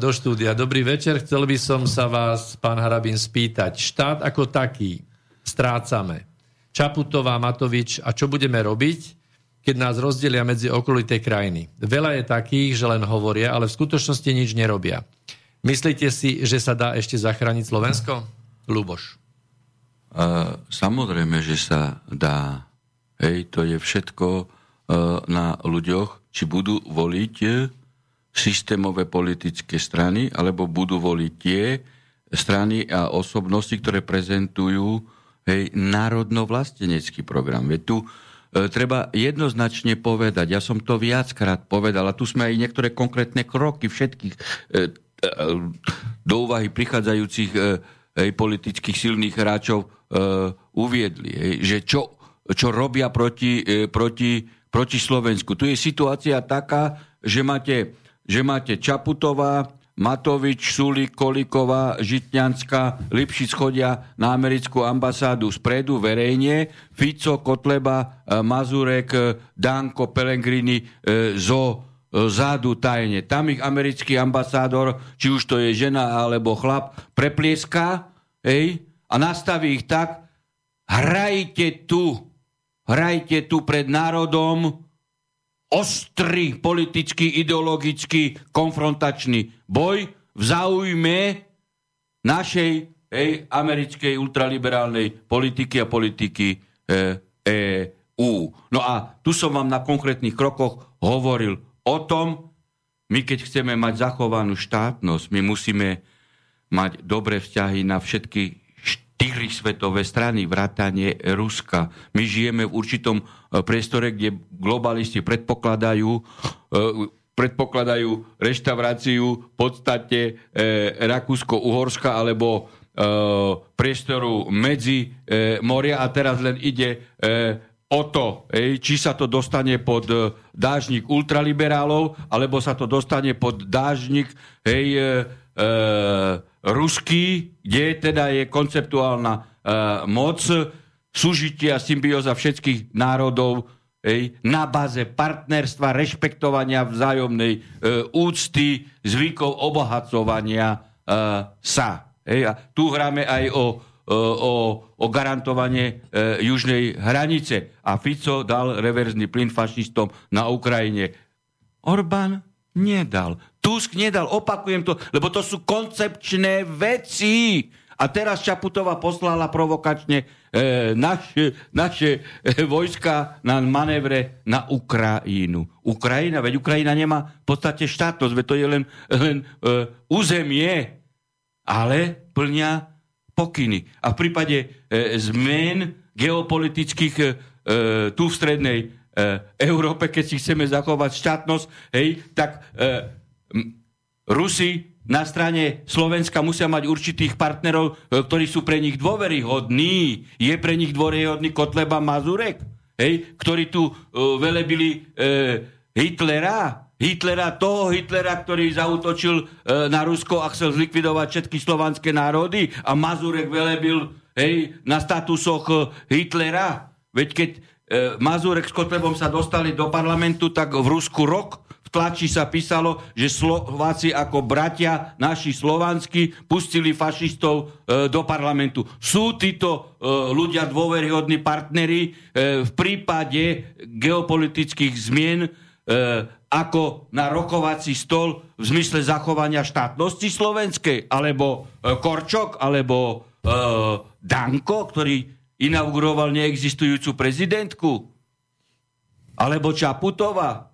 do štúdia. Dobrý večer, chcel by som sa vás, pán Harabín, spýtať. Štát ako taký strácame. Čaputová, Matovič a čo budeme robiť, keď nás rozdelia medzi okolité krajiny. Veľa je takých, že len hovoria, ale v skutočnosti nič nerobia. Myslíte si, že sa dá ešte zachrániť Slovensko? Luboš. Uh, samozrejme, že sa dá. Hej, to je všetko uh, na ľuďoch, či budú voliť eh, systémové politické strany, alebo budú voliť tie strany a osobnosti, ktoré prezentujú hej, národno-vlastenecký program. Veď tu e, treba jednoznačne povedať, ja som to viackrát povedal, a tu sme aj niektoré konkrétne kroky všetkých e, e, do úvahy prichádzajúcich e, politických silných hráčov e, uviedli, že čo, čo robia proti, e, proti, proti Slovensku. Tu je situácia taká, že máte, že máte Čaputová, Matovič, Sulik, Koliková, Žitňanská, Lipšic chodia na americkú ambasádu spredu verejne, Fico, Kotleba, e, Mazurek, e, Danko, Pellegrini e, zo zádu tajne. Tam ich americký ambasádor, či už to je žena alebo chlap, preplieská hej, a nastaví ich tak, hrajte tu, hrajte tu pred národom, ostrý politický, ideologický, konfrontačný boj v záujme našej hej, americkej ultraliberálnej politiky a politiky EU. No a tu som vám na konkrétnych krokoch hovoril o tom, my keď chceme mať zachovanú štátnosť, my musíme mať dobré vzťahy na všetky štyri svetové strany, vrátanie Ruska. My žijeme v určitom e, priestore, kde globalisti predpokladajú, e, predpokladajú reštauráciu v podstate e, Rakúsko-Uhorska alebo priestoru medzi moria a teraz len ide o to, či sa to dostane pod dážnik ultraliberálov, alebo sa to dostane pod dážnik hej, ruský, kde teda je konceptuálna e, moc súžitia, symbióza všetkých národov hej, na báze partnerstva, rešpektovania vzájomnej e, úcty, zvykov obohacovania e, sa. Hej, a tu hráme aj o, o, o, o garantovanie e, južnej hranice. A Fico dal reverzný plyn fašistom na Ukrajine. Orbán nedal. Tusk nedal, opakujem to, lebo to sú koncepčné veci. A teraz Čaputová poslala provokačne e, naše, naše e, vojska na manévre na Ukrajinu. Ukrajina, veď Ukrajina nemá v podstate štátnosť, veď to je len, len e, územie, ale plňa pokyny. A v prípade e, zmen geopolitických e, e, tu v strednej e, Európe, keď si chceme zachovať štátnosť, hej, tak e, Rusi na strane Slovenska musia mať určitých partnerov, e, ktorí sú pre nich dôveryhodní. Je pre nich dôveryhodný Kotleba Mazurek, hej, ktorí tu e, velebili e, Hitlera, Hitlera, toho Hitlera, ktorý zautočil e, na Rusko a chcel zlikvidovať všetky slovanské národy a Mazurek velebil hej, na statusoch e, Hitlera. Veď keď e, Mazurek s Kotlebom sa dostali do parlamentu, tak v Rusku rok tlači sa písalo, že Slováci ako bratia naši slovanskí pustili fašistov e, do parlamentu. Sú títo e, ľudia dôveryhodní partnery e, v prípade geopolitických zmien e, ako na rokovací stol v zmysle zachovania štátnosti slovenskej, alebo e, Korčok, alebo e, Danko, ktorý inauguroval neexistujúcu prezidentku, alebo Čaputová,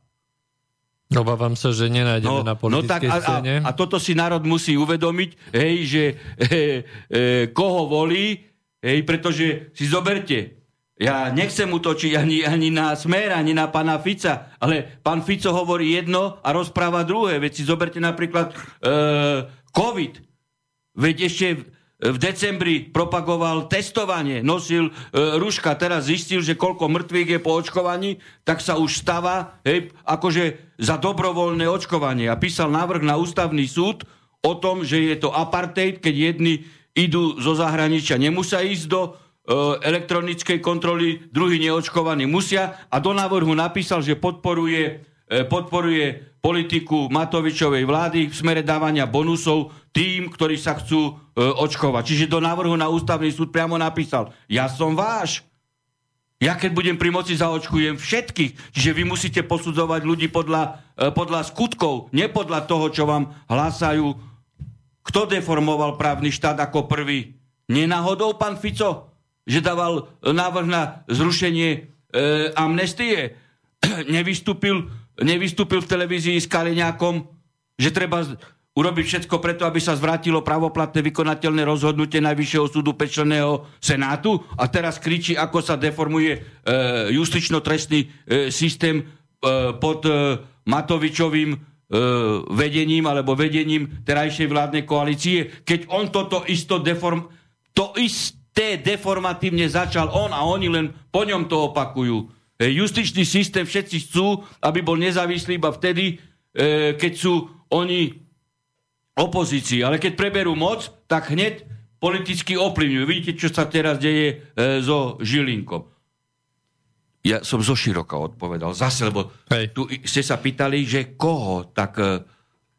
Obávam sa, že nenájdeme no, na politickej no tak, a, A, a toto si národ musí uvedomiť, hej, že he, he, koho volí, hej, pretože si zoberte, ja nechcem utočiť ani, ani na Smer, ani na pána Fica, ale pán Fico hovorí jedno a rozpráva druhé. Veď si zoberte napríklad e, COVID. Veď ešte v decembri propagoval testovanie, nosil e, ruška, teraz zistil, že koľko mŕtvych je po očkovaní, tak sa už stáva hej, akože za dobrovoľné očkovanie. A písal návrh na ústavný súd o tom, že je to apartheid, keď jedni idú zo zahraničia, nemusia ísť do e, elektronickej kontroly, druhí neočkovaní musia a do návrhu napísal, že podporuje, e, podporuje politiku Matovičovej vlády v smere dávania bonusov tým, ktorí sa chcú e, očkovať. Čiže do návrhu na ústavný súd priamo napísal, ja som váš. Ja keď budem pri moci, zaočkujem všetkých. Čiže vy musíte posudzovať ľudí podľa, e, podľa skutkov, nie podľa toho, čo vám hlásajú. Kto deformoval právny štát ako prvý? Nenáhodou pán Fico, že dával návrh na zrušenie e, amnestie? Nevystúpil nevystúpil v televízii s Kaliňákom, že treba urobiť všetko preto, aby sa zvrátilo pravoplatné vykonateľné rozhodnutie Najvyššieho súdu pečleného Senátu a teraz kričí, ako sa deformuje e, justično-trestný e, systém e, pod e, Matovičovým e, vedením alebo vedením terajšej vládnej koalície, keď on toto isto deform, to isté deformatívne začal on a oni len po ňom to opakujú. E, justičný systém všetci chcú, aby bol nezávislý iba vtedy, e, keď sú oni opozícii. Ale keď preberú moc, tak hneď politicky ovplyvňujú. Vidíte, čo sa teraz deje e, so Žilinkom. Ja som zo široka odpovedal. Zase, lebo hej. tu ste sa pýtali, že koho, tak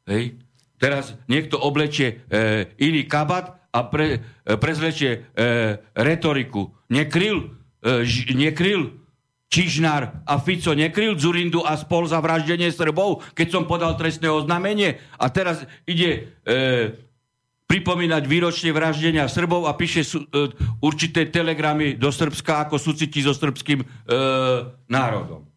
hej, teraz niekto oblečie e, iný kabat a pre, e, prezlečie e, retoriku. Nekryl, e, nekryl Čižnár a Fico nekryl Zurindu a spol za vraždenie Srbov, keď som podal trestné oznámenie a teraz ide e, pripomínať výročne vraždenia Srbov a píše su, e, určité telegramy do Srbska, ako súciti so srbským e, národom.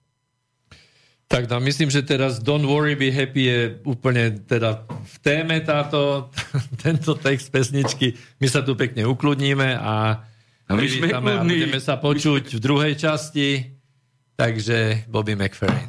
Tak no, myslím, že teraz Don't Worry Be Happy je úplne teda v téme táto, tento text pesničky. My sa tu pekne ukludníme a, my sme a budeme sa počuť v druhej časti. Takže Bobby McFerrin.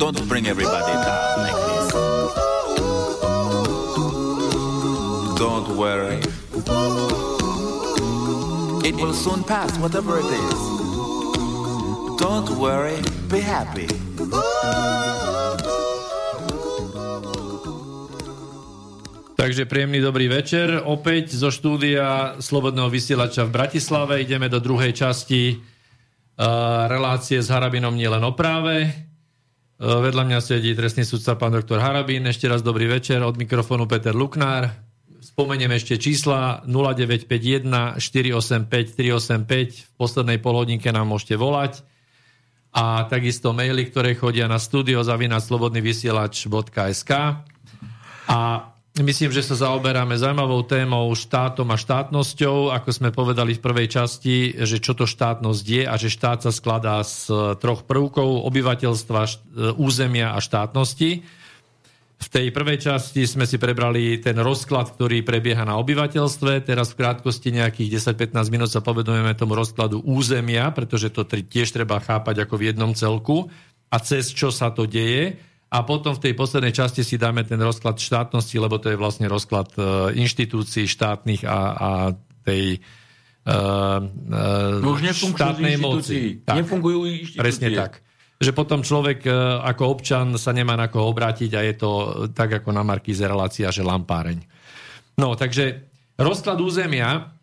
Don't bring everybody down like this. Don't worry. It will soon pass, whatever it is. Don't worry, be happy. Takže príjemný dobrý večer. Opäť zo štúdia Slobodného vysielača v Bratislave ideme do druhej časti uh, relácie s Harabinom nielen o práve. Uh, vedľa mňa sedí trestný sudca pán doktor Harabín. Ešte raz dobrý večer. Od mikrofónu Peter Luknár. Spomeniem ešte čísla 0951 485 385. V poslednej polhodinke nám môžete volať. A takisto maily, ktoré chodia na studio zavinaslobodnyvysielač.sk A Myslím, že sa zaoberáme zaujímavou témou štátom a štátnosťou. Ako sme povedali v prvej časti, že čo to štátnosť je a že štát sa skladá z troch prvkov obyvateľstva, územia a štátnosti. V tej prvej časti sme si prebrali ten rozklad, ktorý prebieha na obyvateľstve. Teraz v krátkosti nejakých 10-15 minút sa povedujeme tomu rozkladu územia, pretože to tiež treba chápať ako v jednom celku a cez čo sa to deje a potom v tej poslednej časti si dáme ten rozklad štátnosti, lebo to je vlastne rozklad uh, inštitúcií štátnych a, a tej uh, no už štátnej moci. Tak, Nefungujú inštitúcie. Presne tak. Že potom človek ako občan sa nemá na koho obrátiť a je to tak ako na Markíze relácia, že lampáreň. No, takže rozklad územia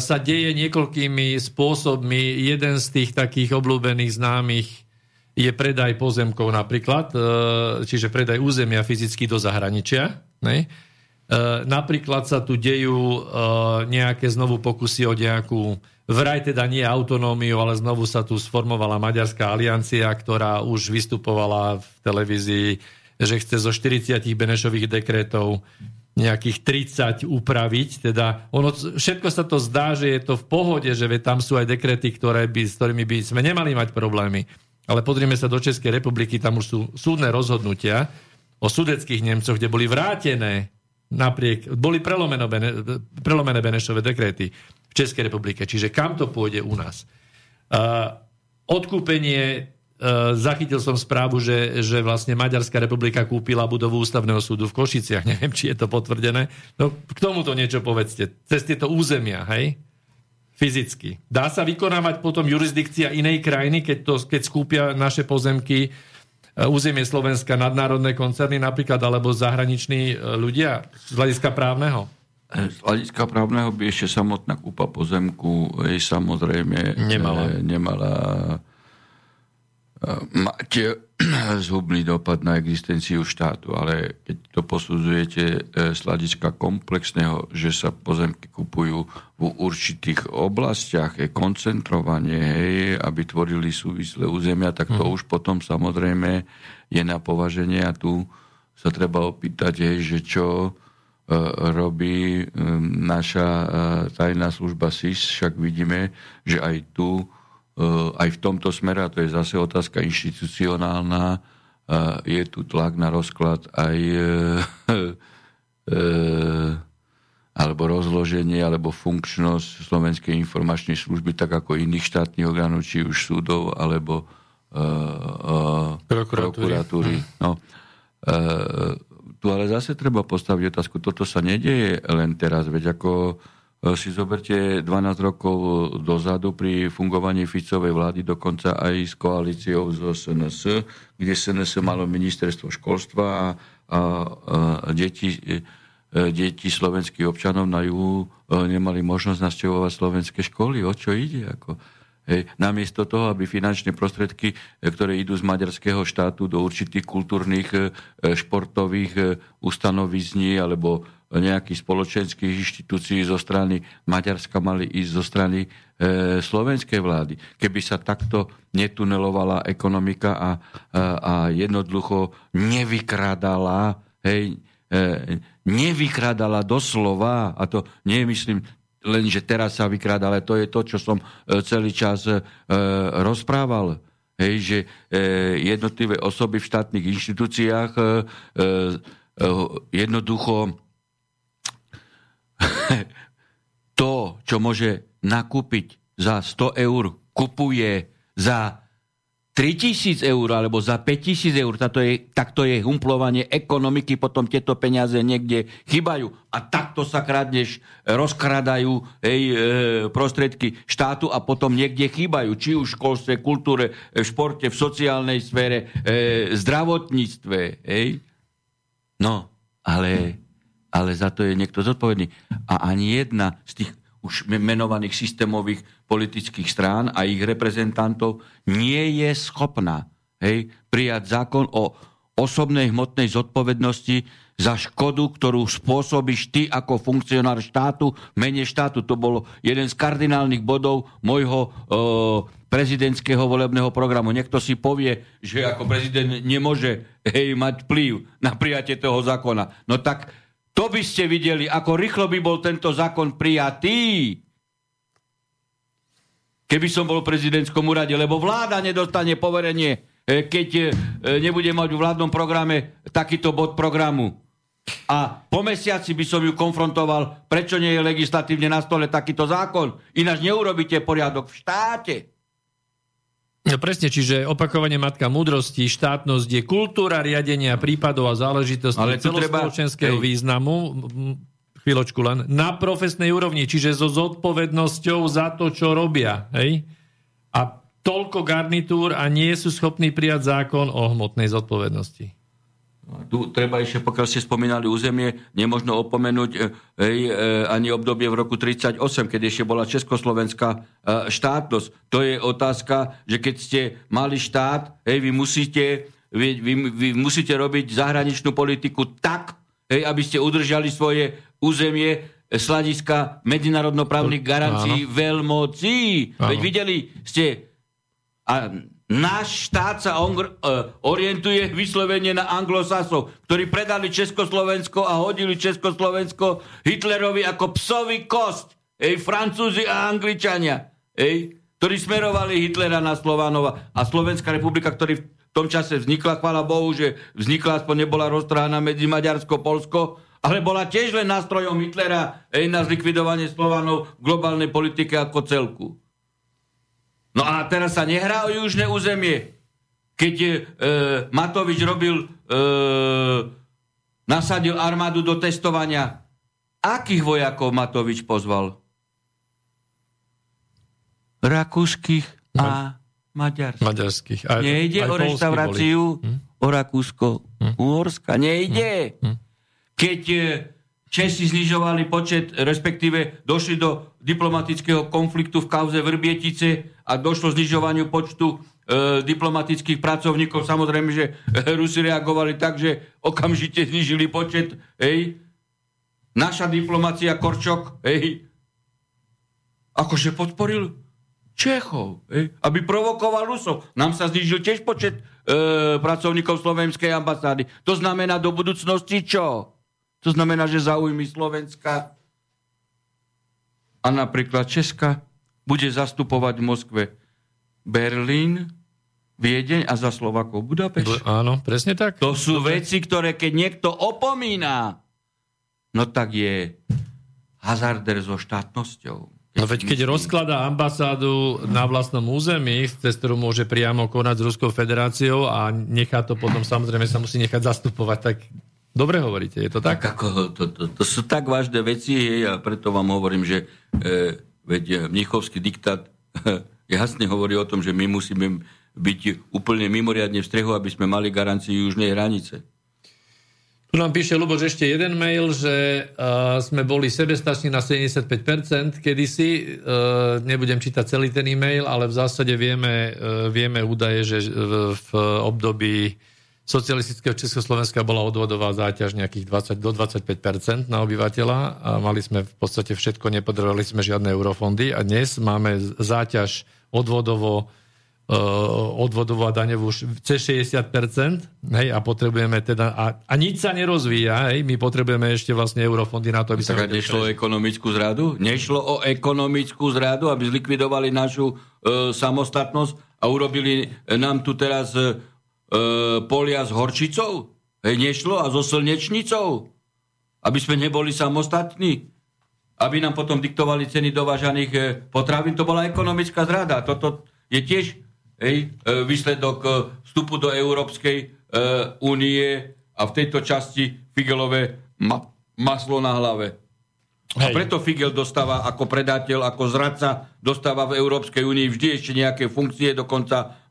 sa deje niekoľkými spôsobmi. Jeden z tých takých obľúbených známych je predaj pozemkov napríklad, e, čiže predaj územia fyzicky do zahraničia. Ne? E, napríklad sa tu dejú e, nejaké znovu pokusy o nejakú, vraj teda nie autonómiu, ale znovu sa tu sformovala Maďarská aliancia, ktorá už vystupovala v televízii, že chce zo 40 Benešových dekretov nejakých 30 upraviť. Teda ono, všetko sa to zdá, že je to v pohode, že tam sú aj dekrety, ktoré by, s ktorými by sme nemali mať problémy. Ale pozrieme sa do Českej republiky, tam už sú súdne rozhodnutia o sudeckých Nemcoch, kde boli vrátené napriek, boli prelomené, prelomené Benešové dekréty v Českej republike. Čiže kam to pôjde u nás? Uh, odkúpenie, uh, zachytil som správu, že, že vlastne Maďarská republika kúpila budovu ústavného súdu v Košiciach. Neviem, či je to potvrdené. No, k tomuto niečo povedzte. Cez tieto územia, hej? Fyzicky. Dá sa vykonávať potom jurisdikcia inej krajiny, keď, to, keď skúpia naše pozemky, e, územie Slovenska, nadnárodné koncerny napríklad, alebo zahraniční e, ľudia z hľadiska právneho? Z hľadiska právneho by ešte samotná kúpa pozemku jej samozrejme nemala, nemala mať zhubný dopad na existenciu štátu, ale keď to posudzujete e, z hľadiska komplexného, že sa pozemky kupujú v určitých oblastiach, je koncentrovanie, hej, aby tvorili súvislé územia, tak to hmm. už potom samozrejme je na považenie a tu sa treba opýtať, hej, že čo e, robí e, naša tajná služba SIS, však vidíme, že aj tu aj v tomto smere, a to je zase otázka inštitucionálna, eh, je tu tlak na rozklad aj eh, alebo rozloženie, alebo funkčnosť Slovenskej informačnej služby, tak ako iných štátnych orgánov, či už súdov, alebo prokuratúry. No, tu ale zase treba postaviť otázku, toto sa nedieje len teraz, veď ako si zoberte 12 rokov dozadu pri fungovaní Ficovej vlády, dokonca aj s koalíciou zo SNS, kde SNS malo ministerstvo školstva a, a, a deti, e, deti slovenských občanov na juhu e, nemali možnosť naštevovať slovenské školy. O čo ide? Ako, Hej, namiesto toho, aby finančné prostriedky, ktoré idú z maďarského štátu do určitých kultúrnych, športových ustanovizní alebo nejakých spoločenských inštitúcií zo strany Maďarska mali ísť zo strany e, slovenskej vlády. Keby sa takto netunelovala ekonomika a, a, a jednoducho nevykradala, hej, e, nevykradala doslova, a to nemyslím len, že teraz sa vykráda, ale to je to, čo som e, celý čas e, rozprával. Hej, že e, jednotlivé osoby v štátnych inštitúciách e, e, jednoducho to, čo môže nakúpiť za 100 eur, kupuje za 3000 eur alebo za 5000 eur, to je, tak to je humplovanie ekonomiky, potom tieto peniaze niekde chybajú a takto sa kradneš, rozkradajú hej, e, prostriedky štátu a potom niekde chýbajú, či už v školstve, kultúre, v športe, v sociálnej sfére, e, zdravotníctve. Hej. No, ale ale za to je niekto zodpovedný. A ani jedna z tých už menovaných systémových politických strán a ich reprezentantov nie je schopná hej, prijať zákon o osobnej hmotnej zodpovednosti za škodu, ktorú spôsobíš ty ako funkcionár štátu, mene štátu. To bolo jeden z kardinálnych bodov môjho e, prezidentského volebného programu. Niekto si povie, že ako prezident nemôže hej, mať vplyv na prijatie toho zákona. No tak to by ste videli, ako rýchlo by bol tento zákon prijatý, keby som bol v prezidentskom úrade, lebo vláda nedostane poverenie, e, keď e, nebude mať v vládnom programe takýto bod programu. A po mesiaci by som ju konfrontoval, prečo nie je legislatívne na stole takýto zákon. Ináč neurobíte poriadok v štáte. No presne, čiže opakovanie matka múdrosti, štátnosť je kultúra riadenia prípadov a záležitostí Ale celospoločenského treba... významu, chvíľočku len, na profesnej úrovni, čiže so zodpovednosťou za to, čo robia. Hej? A toľko garnitúr a nie sú schopní prijať zákon o hmotnej zodpovednosti. Tu treba ešte, pokiaľ ste spomínali územie, nemožno opomenúť e, hej, e, ani obdobie v roku 38, keď ešte bola Československá e, štátnosť. To je otázka, že keď ste mali štát, hej, vy musíte, vy, vy, vy musíte robiť zahraničnú politiku tak, hej, aby ste udržali svoje územie z hľadiska medzinárodnoprávnych garancií veľmocí. Veď videli ste, a Náš štát sa on, uh, orientuje vyslovene na anglosasov, ktorí predali Československo a hodili Československo Hitlerovi ako psový kost. Ej, Francúzi a Angličania. Ej, ktorí smerovali Hitlera na Slovanova. A Slovenská republika, ktorý v tom čase vznikla, chvála Bohu, že vznikla, aspoň nebola roztrhaná medzi Maďarsko, Polsko, ale bola tiež len nástrojom Hitlera ej, na zlikvidovanie Slovanov v globálnej politike ako celku. No a teraz sa nehrá o južné územie. Keď e, Matovič robil, e, nasadil armádu do testovania, akých vojakov Matovič pozval? rakúskych a maďarských. Maďarských. Aj, Nejde aj o reštauráciu Hm? o Rakúsko, Uhorska. Nejde. Hm? Keď e, Česi znižovali počet, respektíve došli do diplomatického konfliktu v kauze Vrbietice a došlo znižovaniu počtu e, diplomatických pracovníkov. Samozrejme, že Rusi reagovali tak, že okamžite znižili počet. Hej. Naša diplomacia Korčok, hej, akože podporil Čechov, hej, aby provokoval Rusov. Nám sa znižil tiež počet e, pracovníkov slovenskej ambasády. To znamená do budúcnosti čo? To znamená, že záujmy Slovenska a napríklad Česka bude zastupovať v Moskve Berlín, Viedeň a za Slovakov Budapešť. Áno, presne tak. To sú veci, ktoré keď niekto opomína, no tak je hazarder so štátnosťou. No veď keď rozkladá ambasádu na vlastnom území, cez ktorú môže priamo konať s Ruskou federáciou a nechá to potom, samozrejme sa musí nechať zastupovať, tak dobre hovoríte, je to tak? Tak ako, to, to, to sú tak vážne veci hej, a preto vám hovorím, že e, veď mnichovský diktát jasne hovorí o tom, že my musíme byť úplne mimoriadne v strehu, aby sme mali garanciu južnej hranice. Tu nám píše Luboš ešte jeden mail, že uh, sme boli sebestační na 75% kedysi. Uh, nebudem čítať celý ten e-mail, ale v zásade vieme, uh, vieme údaje, že v, v období socialistického Československa bola odvodová záťaž nejakých 20 do 25% na obyvateľa a mali sme v podstate všetko, nepodrovali sme žiadne eurofondy a dnes máme záťaž odvodovo uh, odvodovú a daňovú cez 60%, hej, a potrebujeme teda, a, a nič sa nerozvíja, hej, my potrebujeme ešte vlastne eurofondy na to, aby sa... Tak nešlo o ekonomickú zradu? Nešlo o ekonomickú zradu, aby zlikvidovali našu e, samostatnosť a urobili nám tu teraz e, e, polia s horčicou? Hej, nešlo a so slnečnicou? Aby sme neboli samostatní? Aby nám potom diktovali ceny dovážaných e, potravín? To bola ekonomická zrada. Toto je tiež hej, e, výsledok e, vstupu do Európskej e, únie a v tejto časti Figelové ma- maslo na hlave. A Hej. preto Figel dostáva ako predateľ, ako zradca, dostáva v Európskej únii vždy ešte nejaké funkcie, dokonca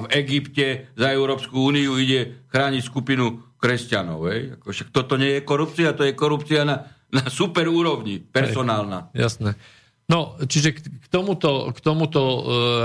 v Egypte za Európsku úniu ide chrániť skupinu kresťanov. Hej? Ako, však toto nie je korupcia, to je korupcia na, na super úrovni, personálna. Jasné. No, čiže k tomuto, k tomuto e,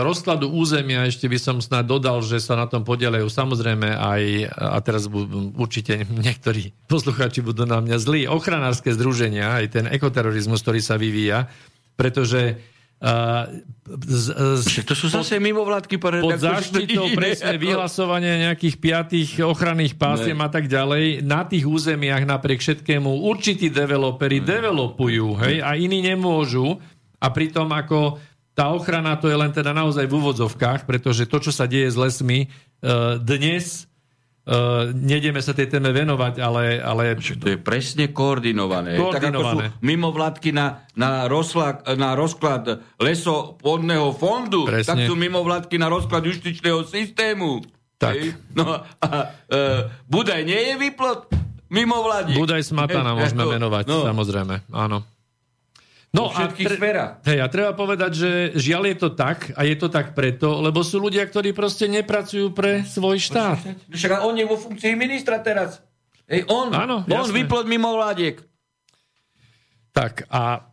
rozkladu územia ešte by som snad dodal, že sa na tom podielajú samozrejme aj, a teraz budú, určite niektorí poslucháči budú na mňa zlí, ochranárske združenia, aj ten ekoterorizmus, ktorý sa vyvíja, pretože uh, z, z, to sú zase mimovládky pre pod záštitou presne vyhlasovania nejakých piatých ochranných pásiem Ne. a tak ďalej, na tých územiach napriek všetkému určití developeri developujú, hej, a iní nemôžu. A pritom ako tá ochrana to je len teda naozaj v úvodzovkách, pretože to, čo sa deje s lesmi uh, dnes, uh, nejdeme sa tej téme venovať, ale, ale To je presne koordinované. Tak ako sú Koordinované. mimovládky na, na, rozklad, na rozklad lesopodného fondu, Presne. tak sú mimovládky na rozklad justičného systému. Tak. Hej? No a e, Budaj nie je výplod mimovládí. Budaj Smatana môžeme no, menovať, no. samozrejme, áno. No všetkých sférach. Hej, a treba povedať, že žiaľ je to tak, a je to tak preto, lebo sú ľudia, ktorí proste nepracujú pre svoj štát. Však a on je vo funkcii ministra teraz. Hej, on, Áno, on jasné. výplod mimovládiek. Tak a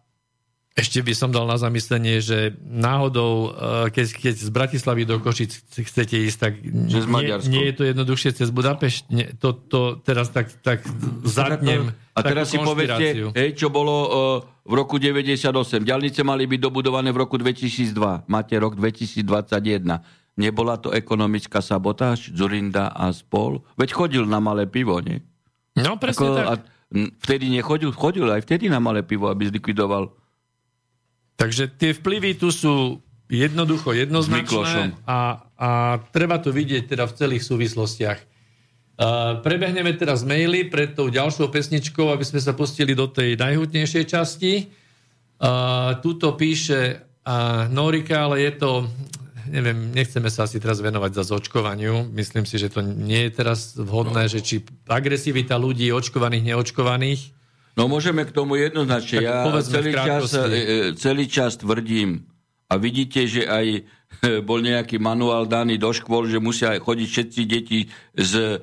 ešte by som dal na zamyslenie, že náhodou, eh, keď, keď z Bratislavy do Košic chcete ísť, tak Cez nie, Maďarsko. nie je to jednoduchšie cez Budapešť. Nie, to, to teraz tak, tak zatnem A teraz si povedzte, hej, čo bolo uh, v roku 98. Diaľnice mali byť dobudované v roku 2002. Máte rok 2021. Nebola to ekonomická sabotáž Zurinda a spol? Veď chodil na malé pivo, nie? No presne tak. a, vtedy nechodil, chodil aj vtedy na malé pivo, aby zlikvidoval. Takže tie vplyvy tu sú jednoducho jednoznačné a, a treba to vidieť teda v celých súvislostiach. Uh, prebehneme teraz maily pred tou ďalšou pesničkou, aby sme sa pustili do tej najhutnejšej časti. Uh, tuto píše uh, Norika, ale je to, neviem, nechceme sa asi teraz venovať za zočkovaniu. Myslím si, že to nie je teraz vhodné, že či agresivita ľudí očkovaných, neočkovaných, No môžeme k tomu jednoznačne. Tak Ja celý čas, e, e, celý čas tvrdím a vidíte, že aj bol nejaký manuál daný do škôl, že musia chodiť všetci deti s e,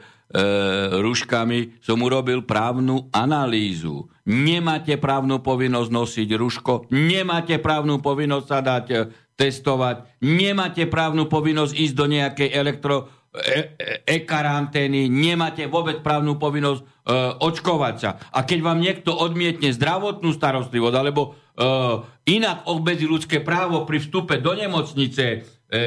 ruškami, som urobil právnu analýzu. Nemáte právnu povinnosť nosiť ruško, nemáte právnu povinnosť sa dať e, testovať, nemáte právnu povinnosť ísť do nejakej elektro e-karantény, e, nemáte vôbec právnu povinnosť e, očkovať sa. A keď vám niekto odmietne zdravotnú starostlivosť alebo e, inak obmedzí ľudské právo pri vstupe do nemocnice, e,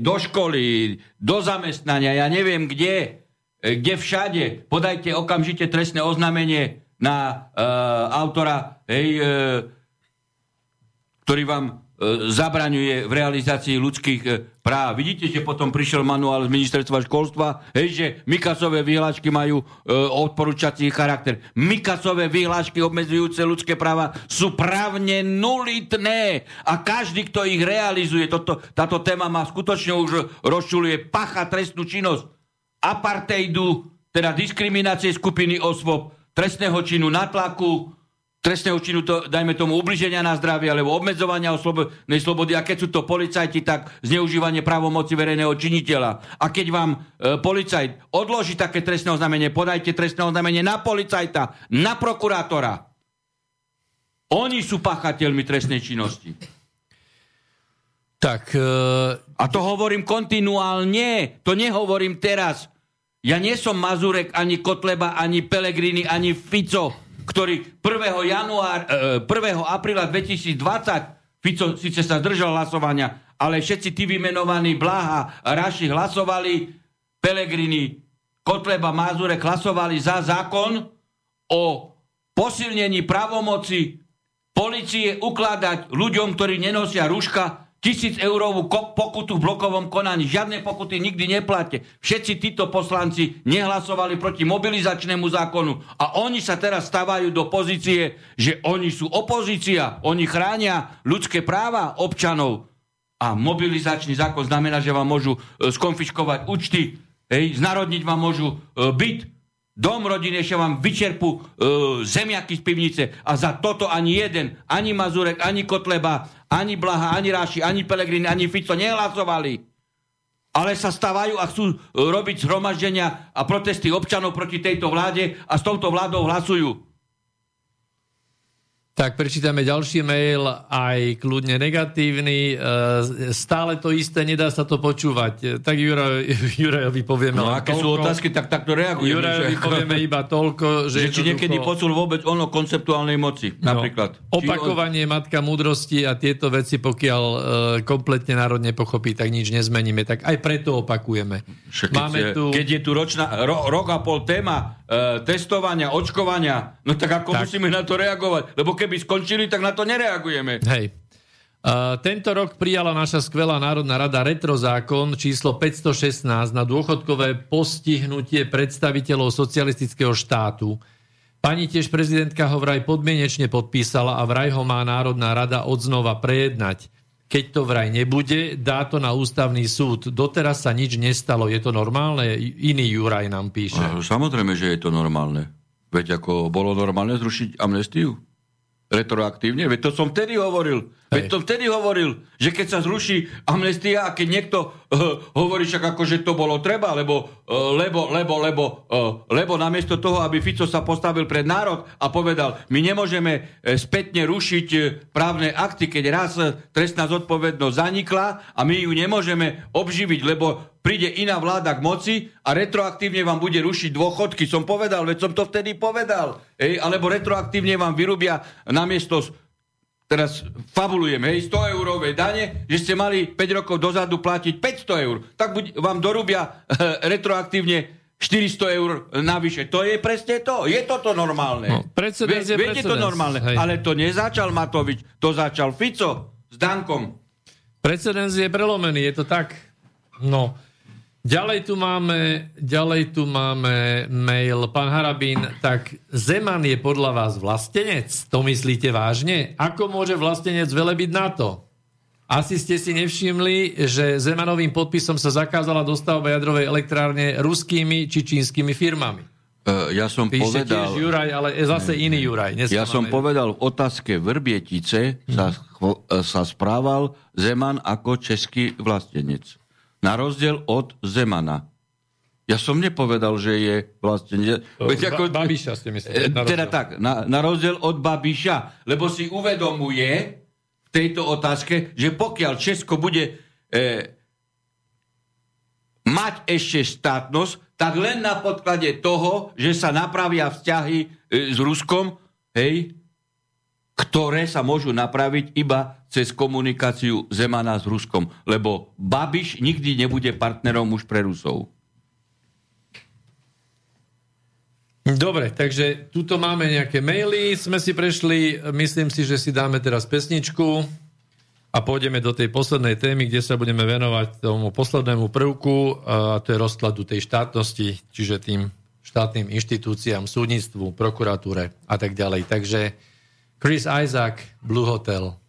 do školy, do zamestnania, ja neviem kde, e, kde všade, podajte okamžite trestné oznámenie na e, autora, hej, e, ktorý vám E, zabraňuje v realizácii ľudských e, práv. Vidíte, že potom prišiel manuál z ministerstva školstva, hej, že Mikasové vyhlášky majú e, odporúčací charakter. Mikasové vyhlášky obmedzujúce ľudské práva sú právne nulitné a každý, kto ich realizuje, toto, táto téma má skutočne už rozčuluje pacha trestnú činnosť apartheidu, teda diskriminácie skupiny osôb, trestného činu natlaku, trestného činu, to, dajme tomu, ubliženia na zdravie alebo obmedzovania oslobodnej slobody. A keď sú to policajti, tak zneužívanie právomoci verejného činiteľa. A keď vám e, policajt odloží také trestné oznámenie, podajte trestné oznámenie na policajta, na prokurátora. Oni sú pachateľmi trestnej činnosti. Tak... E... A to hovorím kontinuálne. To nehovorím teraz. Ja nie som Mazurek, ani Kotleba, ani Pelegrini, ani Fico ktorý 1. Január, 1. E, apríla 2020 Fico síce sa zdržal hlasovania, ale všetci tí vymenovaní Blaha Raši hlasovali, Pelegrini, Kotleba, Mazurek hlasovali za zákon o posilnení pravomoci policie ukladať ľuďom, ktorí nenosia rúška, tisíc eurovú pokutu v blokovom konaní. Žiadne pokuty nikdy nepláte. Všetci títo poslanci nehlasovali proti mobilizačnému zákonu a oni sa teraz stávajú do pozície, že oni sú opozícia, oni chránia ľudské práva občanov. A mobilizačný zákon znamená, že vám môžu e, skonfiškovať účty, hej, znarodniť vám môžu e, byt, Dom rodiny ešte vám vyčerpú e, zemiaky z pivnice a za toto ani jeden, ani Mazurek, ani Kotleba, ani Blaha, ani Ráši, ani Pelegrini, ani Fico nehlasovali. Ale sa stávajú a chcú e, robiť zhromaždenia a protesty občanov proti tejto vláde a s touto vládou hlasujú. Tak prečítame ďalší mail, aj kľudne negatívny. E, stále to isté, nedá sa to počúvať. Tak Jura, Jurajovi povieme No aké toľko. sú otázky, tak takto reagujeme. Jurajovi povieme iba toľko, že... že či niekedy počul vôbec ono konceptuálnej moci, no, napríklad. Opakovanie, on... matka múdrosti a tieto veci, pokiaľ uh, kompletne národ nepochopí, tak nič nezmeníme. Tak aj preto opakujeme. Však Máme tu... Keď je tu ročná, ro, rok a pol téma uh, testovania, očkovania, no tak ako tak. musíme na to reagovať? Lebo keby skončili, tak na to nereagujeme. Hej. Uh, tento rok prijala naša skvelá Národná rada retrozákon číslo 516 na dôchodkové postihnutie predstaviteľov socialistického štátu. Pani tiež prezidentka ho vraj podmienečne podpísala a vraj ho má Národná rada odznova prejednať. Keď to vraj nebude, dá to na ústavný súd. Doteraz sa nič nestalo. Je to normálne? Iný Juraj nám píše. Samozrejme, že je to normálne. Veď ako bolo normálne zrušiť amnestiu? Retroaktívne. Veď to som vtedy hovoril. Veď to vtedy hovoril, že keď sa zruší amnestia a keď niekto uh, hovorí však ako, že to bolo treba, lebo, uh, lebo, lebo, lebo, uh, lebo namiesto toho, aby Fico sa postavil pred národ a povedal, my nemôžeme uh, spätne rušiť uh, právne akty, keď raz uh, trestná zodpovednosť zanikla a my ju nemôžeme obživiť, lebo príde iná vláda k moci a retroaktívne vám bude rušiť dôchodky. Som povedal, veď som to vtedy povedal. Ej, alebo retroaktívne vám vyrubia namiesto teraz fabulujem, hej, 100 eurové dane, že ste mali 5 rokov dozadu platiť 500 eur. Tak buď, vám dorubia e, retroaktívne 400 eur navyše. To je presne to. Je toto normálne. No, Vie, je viete to normálne. Hej. Ale to nezačal Matovič, to začal Fico s Dankom. Precedens je prelomený, je to tak. No, Ďalej tu máme, ďalej tu máme mail. Pán Harabín, tak Zeman je podľa vás vlastenec? To myslíte vážne? Ako môže vlastenec velebiť na to? Asi ste si nevšimli, že Zemanovým podpisom sa zakázala dostavba jadrovej elektrárne ruskými či čínskymi firmami. E, ja som Píše povedal... tiež Juraj, ale zase iný Juraj. Ja som povedal v otázke Vrbietice sa, chvo- e, sa správal Zeman ako český vlastenec. Na rozdiel od Zemana. Ja som nepovedal, že je vlastenec. O, Veď Ba- Babiša ste mysleli, E, Teda tak, na, na rozdiel od Babiša, lebo si uvedomuje v tejto otázke, že pokiaľ Česko bude e, mať ešte štátnosť, tak len na podklade toho, že sa napravia vzťahy e, s Ruskom, hej, ktoré sa môžu napraviť iba cez komunikáciu Zemana s Ruskom. Lebo Babiš nikdy nebude partnerom už pre Rusov. Dobre, takže tuto máme nejaké maily, sme si prešli, myslím si, že si dáme teraz pesničku a pôjdeme do tej poslednej témy, kde sa budeme venovať tomu poslednému prvku a to je rozkladu tej štátnosti, čiže tým štátnym inštitúciám, súdnictvu, prokuratúre a tak ďalej. Takže Chris Isaac, Blue Hotel.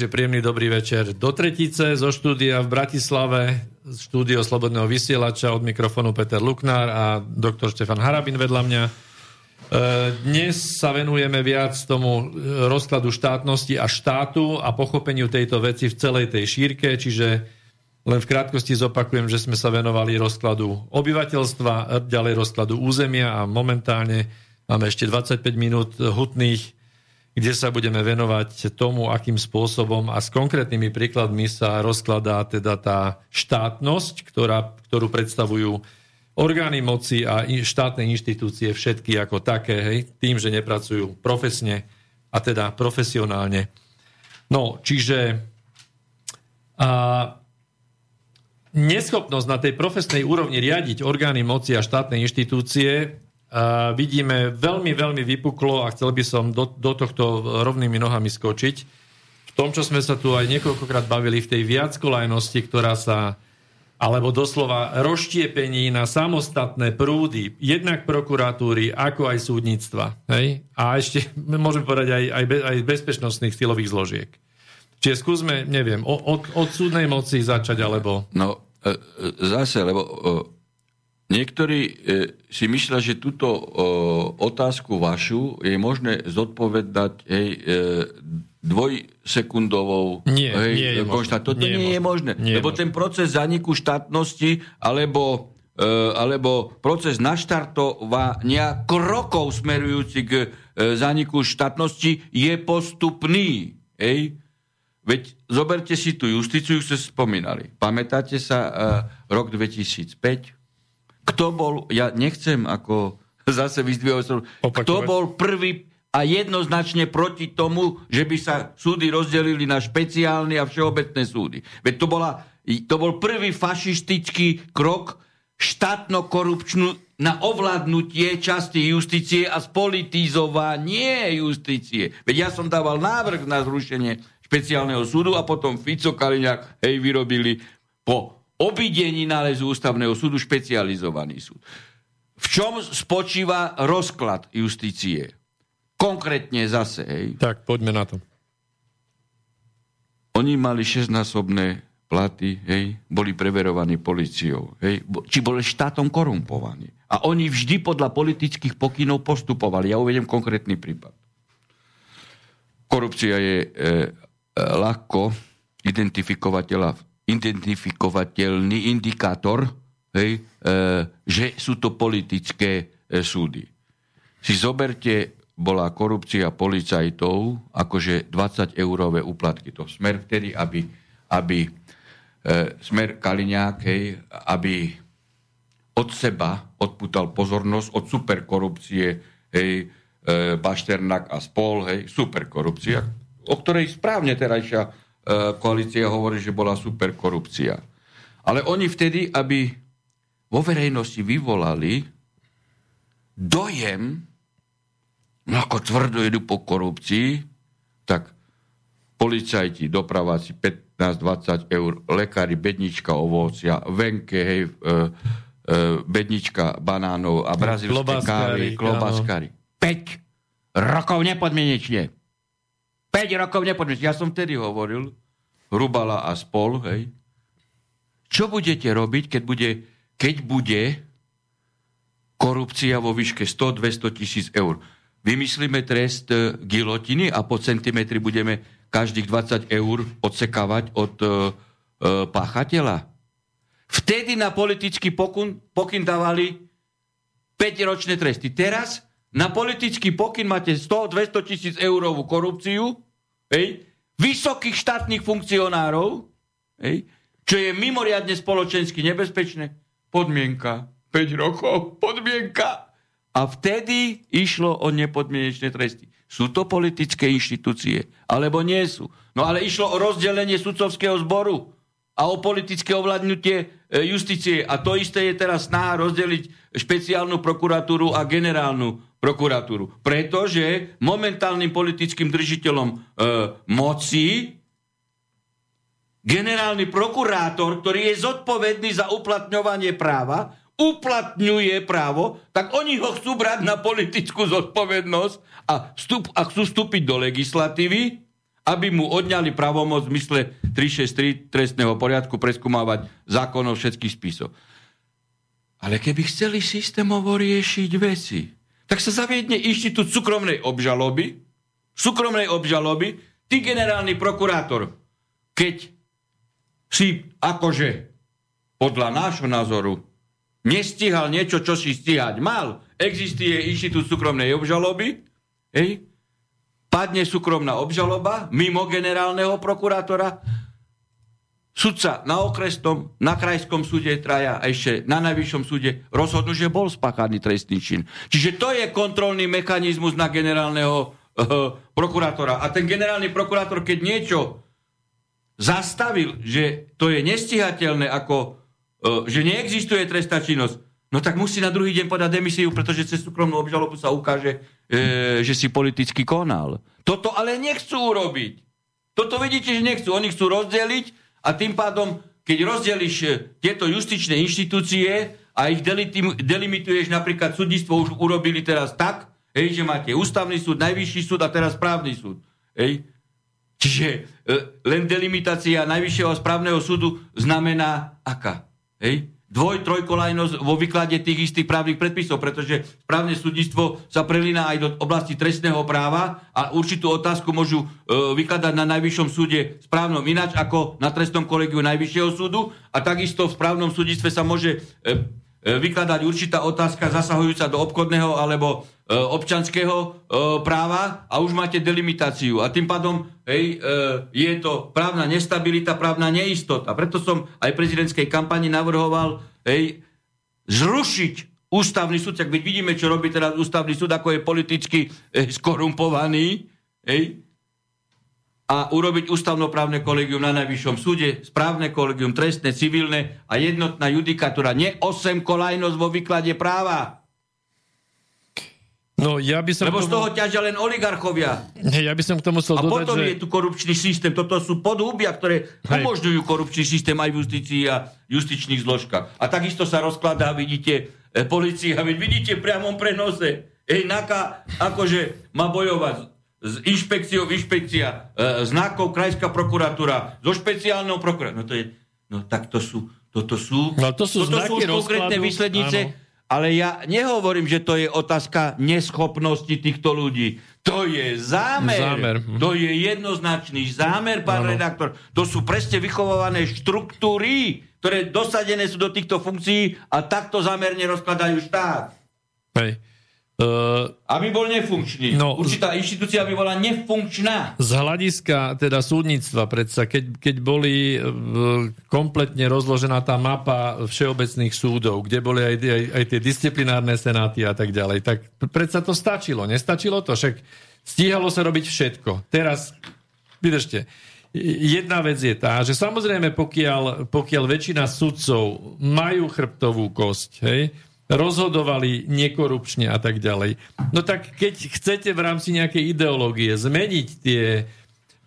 Takže príjemný dobrý večer do Tretice zo štúdia v Bratislave, štúdio Slobodného vysielača od mikrofónu Peter Luknár a doktor Štefan Harabin vedľa mňa. E, Dnes sa venujeme viac tomu rozkladu štátnosti a štátu a pochopeniu tejto veci v celej tej šírke, čiže len v krátkosti zopakujem, že sme sa venovali rozkladu obyvateľstva, ďalej rozkladu územia a momentálne máme ešte 25 minút hutných kde sa budeme venovať tomu, akým spôsobom a s konkrétnymi príkladmi sa rozkladá teda tá štátnosť, ktorá, ktorú predstavujú orgány moci a štátne inštitúcie všetky ako také, hej, tým, že nepracujú profesne a teda profesionálne. No, čiže a, neschopnosť na tej profesnej úrovni riadiť orgány moci a štátne inštitúcie vidíme veľmi, veľmi vypuklo a chcel by som do, do tohto rovnými nohami skočiť. V tom, čo sme sa tu aj niekoľkokrát bavili, v tej viackolajnosti, ktorá sa alebo doslova rozštiepení na samostatné prúdy, jednak prokuratúry, ako aj súdnictva. Hej? A ešte, môžem povedať, aj, aj, be, aj bezpečnostných silových zložiek. Čiže skúsme, neviem, od, od súdnej moci začať, alebo... No, e, e, zase, lebo e, niektorí si myslia, že túto otázku vašu je možné zodpovedať hej, dvojsekundovou Nie, hej, nie je konštát- možné. Toto Nie je nie, je možné. Nie je lebo možné. ten proces zaniku štátnosti alebo, e, alebo proces naštartovania krokov smerujúci k e, zaniku štátnosti je postupný. Hej? Veď zoberte si tú justíciu, ste spomínali. Pamätáte sa e, rok 2005? Kto bol, ja nechcem ako zase vyzdvihovať, kto bol prvý a jednoznačne proti tomu, že by sa súdy rozdelili na špeciálne a všeobecné súdy. Veď to, bola, to bol prvý fašistický krok štátno-korupčnú na ovládnutie časti justície a spolitizovanie justície. Veď ja som dával návrh na zrušenie špeciálneho súdu a potom Fico Kaliňák hej, vyrobili po obidení nálezu ústavného súdu špecializovaný súd. V čom spočíva rozklad justície? Konkrétne zase, hej, Tak, poďme na to. oni mali šestnásobné platy, hej, boli preverovaní policiou, hej, či boli štátom korumpovaní. A oni vždy podľa politických pokynov postupovali. Ja uvedem konkrétny prípad. Korupcia je e, e, ľahko identifikovateľa, identifikovateľný indikátor, hej, e, že sú to politické e, súdy. Si zoberte, bola korupcia policajtov, akože 20 eurové úplatky. To smer vtedy, aby, aby e, smer Kaliňák, hej, aby od seba odputal pozornosť od superkorupcie, hej, e, Bašternák a spol, hej, superkorupcia, o ktorej správne terajšia e, koalícia hovorí, že bola superkorupcia. Ale oni vtedy, aby vo verejnosti vyvolali dojem, no ako tvrdo idú po korupcii, tak policajti, dopraváci 15-20 eur, lekári, bednička ovocia, venke, hej, e, e, bednička banánov a brazilské kávy, klobáskári. 5 rokov nepodmienečne. 5 rokov nepodmienečne. Ja som vtedy hovoril, Rubala a spol, hej, čo budete robiť, keď bude, keď bude korupcia vo výške 100-200 tisíc eur. Vymyslíme trest e, gilotiny a po centimetri budeme každých 20 eur odsekávať od e, e, páchateľa. Vtedy na politický pokyn, pokyn dávali 5-ročné tresty. Teraz na politický pokyn máte 100-200 tisíc eurovú korupciu, hej, vysokých štátnych funkcionárov, hej, čo je mimoriadne spoločensky nebezpečné. Podmienka. 5 rokov, podmienka. A vtedy išlo o nepodmienečné tresty. Sú to politické inštitúcie, alebo nie sú. No ale išlo o rozdelenie sudcovského zboru a o politické ovládnutie e, justície. A to isté je teraz snaha rozdeliť špeciálnu prokuratúru a generálnu prokuratúru. Pretože momentálnym politickým držiteľom e, moci generálny prokurátor, ktorý je zodpovedný za uplatňovanie práva, uplatňuje právo, tak oni ho chcú brať na politickú zodpovednosť a, vstup, a chcú vstúpiť do legislatívy, aby mu odňali pravomoc v zmysle 363 trestného poriadku preskúmavať zákonov všetkých spisov. Ale keby chceli systémovo riešiť veci, tak sa zaviedne inštitút súkromnej obžaloby, súkromnej obžaloby, ty generálny prokurátor, keď si akože podľa nášho názoru nestíhal niečo, čo si stíhať mal, existuje inštitút súkromnej obžaloby, hej, padne súkromná obžaloba mimo generálneho prokurátora, sudca na okresnom, na krajskom súde traja a ešte na najvyššom súde rozhodnú, že bol spáchaný trestný čin. Čiže to je kontrolný mechanizmus na generálneho e, prokurátora. A ten generálny prokurátor, keď niečo zastavil, že to je nestihateľné, ako, e, že neexistuje trestná činnosť, no tak musí na druhý deň podať demisiu, pretože cez súkromnú obžalobu sa ukáže, e, že si politicky konal. Toto ale nechcú urobiť. Toto vidíte, že nechcú. Oni chcú rozdeliť a tým pádom, keď rozdelíš e, tieto justičné inštitúcie a ich delimituješ, napríklad súdnictvo už urobili teraz tak, hej, že máte ústavný súd, najvyšší súd a teraz správny súd. Hej. Čiže e, len delimitácia najvyššieho správneho súdu znamená aká? Hej? Dvoj, trojkolajnosť vo výklade tých istých právnych predpisov, pretože správne súdnictvo sa prelína aj do oblasti trestného práva a určitú otázku môžu e, vykladať na najvyššom súde správnom ináč ako na trestnom kolegiu najvyššieho súdu. A takisto v správnom súdnictve sa môže e, vykladať určitá otázka zasahujúca do obchodného alebo e, občanského e, práva a už máte delimitáciu. A tým pádom hej, e, je to právna nestabilita, právna neistota. Preto som aj prezidentskej kampani navrhoval hej, zrušiť ústavný súd. Veď vidíme, čo robí teraz ústavný súd, ako je politicky e, skorumpovaný. Hej, a urobiť ústavnoprávne kolegium na najvyššom súde, správne kolegium, trestné, civilné a jednotná judikatúra. Nie 8 kolajnosť vo výklade práva. No, ja by som Lebo k z tomu, toho ťažia len oligarchovia. Hej, ja by som k tomu chcel A dodať, potom že... je tu korupčný systém. Toto sú podhubia, ktoré Hej. umožňujú korupčný systém aj v justícii a justičných zložkách. A takisto sa rozkladá, vidíte, e, policia, vidíte v priamom prenose. Ej, NAKA akože má bojovať s inšpekciou, inšpekcia, e, znakov krajská prokuratúra, so špeciálnou prokuratúrou. No to je, no tak to sú, toto sú, No, to sú toto sú konkrétne rozkladu, výslednice, áno. ale ja nehovorím, že to je otázka neschopnosti týchto ľudí. To je zámer. Zámer. To je jednoznačný zámer, pán Áno. redaktor. To sú presne vychovávané štruktúry, ktoré dosadené sú do týchto funkcií a takto zámerne rozkladajú štát. Hej. Uh, Aby bol nefunkčný. No, Určitá inštitúcia by bola nefunkčná. z hľadiska teda súdnictva predsa, keď, keď boli e, kompletne rozložená tá mapa všeobecných súdov, kde boli aj, aj, aj tie disciplinárne senáty a tak ďalej, tak predsa to stačilo. Nestačilo to? Však stíhalo sa robiť všetko. Teraz, vydržte, jedna vec je tá, že samozrejme pokiaľ, pokiaľ väčšina sudcov majú chrbtovú kosť, hej, rozhodovali nekorupčne a tak ďalej. No tak keď chcete v rámci nejakej ideológie zmeniť tie,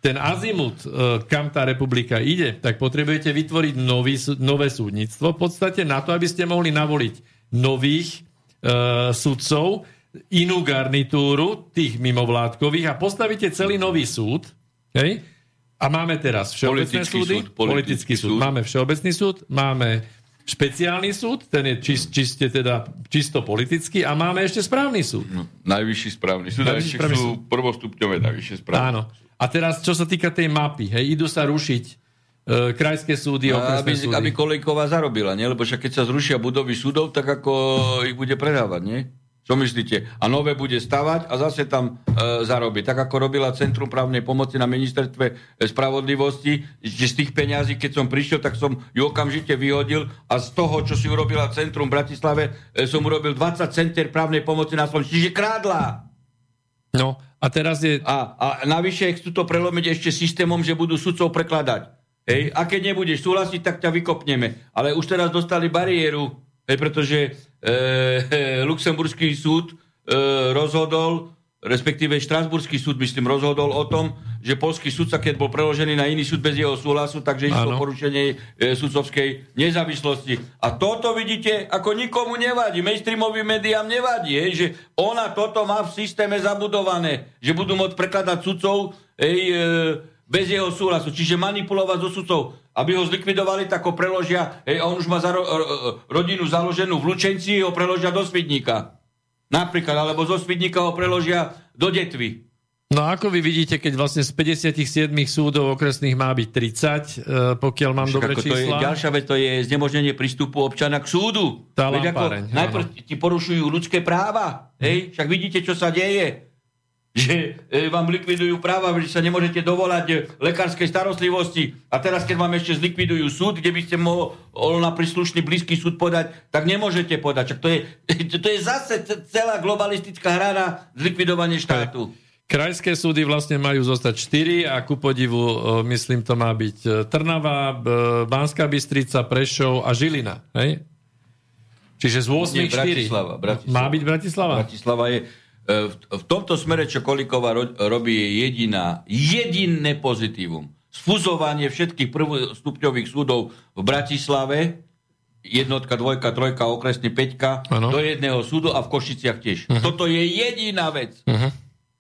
ten azimut, e, kam tá republika ide, tak potrebujete vytvoriť nový, nové súdnictvo v podstate na to, aby ste mohli navoliť nových e, sudcov, inú garnitúru tých mimovládkových a postavíte celý nový súd. Hej? A máme teraz všeobecné Politický súdy, súd, politický súd. súd. Máme všeobecný súd, máme špeciálny súd, ten je čist, čiste teda čisto politický a máme ešte správny súd. No, najvyšší správny súd. Najvyšší správny sú súd. prvostupňové najvyššie správne. Áno. A teraz, čo sa týka tej mapy, hej, idú sa rušiť e, krajské súdy, A okresné aby, súdy. aby Kolejková zarobila, nie? Lebo však keď sa zrušia budovy súdov, tak ako ich bude predávať, nie? Čo myslíte? A nové bude stavať a zase tam e, zarobí. Tak ako robila Centrum právnej pomoci na ministerstve e, spravodlivosti, že z tých peňazí, keď som prišiel, tak som ju okamžite vyhodil a z toho, čo si urobila Centrum v Bratislave, e, som urobil 20 center právnej pomoci na Slovensku. Čiže krádla. No, a teraz je... A, a navyše chcú to prelomiť ešte systémom, že budú sudcov prekladať. Hej, a keď nebudeš súhlasiť, tak ťa vykopneme. Ale už teraz dostali bariéru, hej, pretože e, Luxemburský súd e, rozhodol, respektíve Štrasburský súd, myslím, rozhodol o tom, že polský sudca, keď bol preložený na iný súd bez jeho súhlasu, takže išlo porušenie e, sudcovskej nezávislosti. A toto vidíte, ako nikomu nevadí, mainstreamovým médiám nevadí, hej, že ona toto má v systéme zabudované, že budú môcť prekladať sudcov hej, e, bez jeho súhlasu, čiže manipulovať so sudcov, aby ho zlikvidovali, tak ho preložia, hej, on už má zaro- ro- ro- rodinu založenú v Lučenci, ho preložia do Svidníka. Napríklad, alebo zo Svidníka ho preložia do Detvy. No a ako vy vidíte, keď vlastne z 57 súdov okresných má byť 30, e, pokiaľ mám Však dobre ako to je čísla. ďalšia vec, to je znemožnenie prístupu občana k súdu. Tá Veď ako najprv ti porušujú ľudské práva. Hej? Však vidíte, čo sa deje. Že e, vám likvidujú práva, že sa nemôžete dovolať e, lekárskej starostlivosti. A teraz, keď vám ešte zlikvidujú súd, kde by ste mohol na príslušný blízky súd podať, tak nemôžete podať. Čak to, je, to je zase celá globalistická hra na zlikvidovanie štátu. Krajské súdy vlastne majú zostať 4 a ku podivu, e, myslím, to má byť Trnava, Banská Bystrica, Prešov a Žilina. Hej? Čiže z 8 Nie, 4. Bratislava, Bratislava. Má byť Bratislava? Bratislava je... e, V, tomto smere, čo Kolíková ro, robí, je jediná, jediné pozitívum. Sfuzovanie všetkých prvostupňových súdov v Bratislave, jednotka, dvojka, trojka, okresný, peťka, Áno. do jedného súdu a v Košiciach tiež. Toto je jediná vec,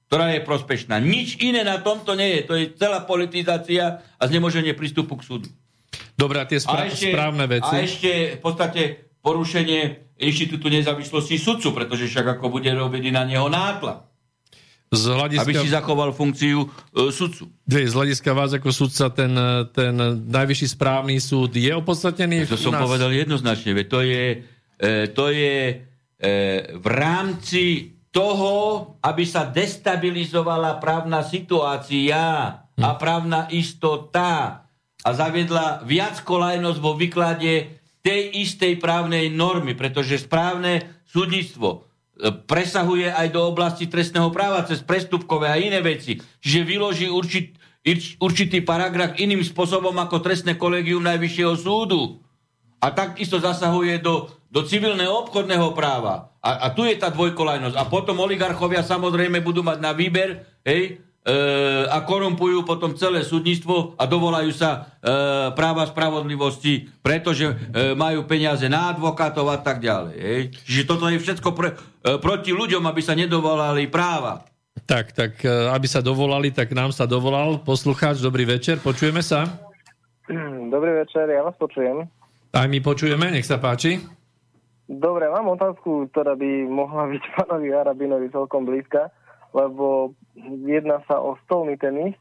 ktorá je prospešná. Nič iné na tomto nie je. To je celá politizácia a znemoženie prístupu k súdu. Dobre, a tie spra- správne veci. A ešte v podstate porušenie inštitútu nezávislosti sudcu, pretože však ako bude robiť na neho nátlak, z hľadiska, aby si zachoval funkciu e, sudcu. Dve, z hľadiska vás ako sudca ten, ten najvyšší správny súd je opodstatnený To som nás? povedal jednoznačne, veď to je, e, to je e, v rámci toho, aby sa destabilizovala právna situácia a právna istota a zaviedla viac kolajnosť vo výklade tej istej právnej normy, pretože správne súdnictvo e, presahuje aj do oblasti trestného práva cez prestupkové a iné veci. Čiže vyloží určit, určitý paragraf iným spôsobom ako trestné kolegium Najvyššieho súdu. A takisto zasahuje do, do civilného obchodného práva. A, a tu je tá dvojkolajnosť. A potom oligarchovia samozrejme budú mať na výber, hej, a korumpujú potom celé súdnictvo a dovolajú sa e, práva spravodlivosti, pretože e, majú peniaze na advokátov a tak ďalej. Hej. Čiže toto je všetko pre, e, proti ľuďom, aby sa nedovolali práva. Tak, tak, e, aby sa dovolali, tak nám sa dovolal poslucháč. Dobrý večer, počujeme sa? Dobrý večer, ja vás počujem. Aj my počujeme, nech sa páči. Dobre, mám otázku, ktorá by mohla byť pánovi Arabinovi celkom blízka, lebo jedná sa o stolný tenis.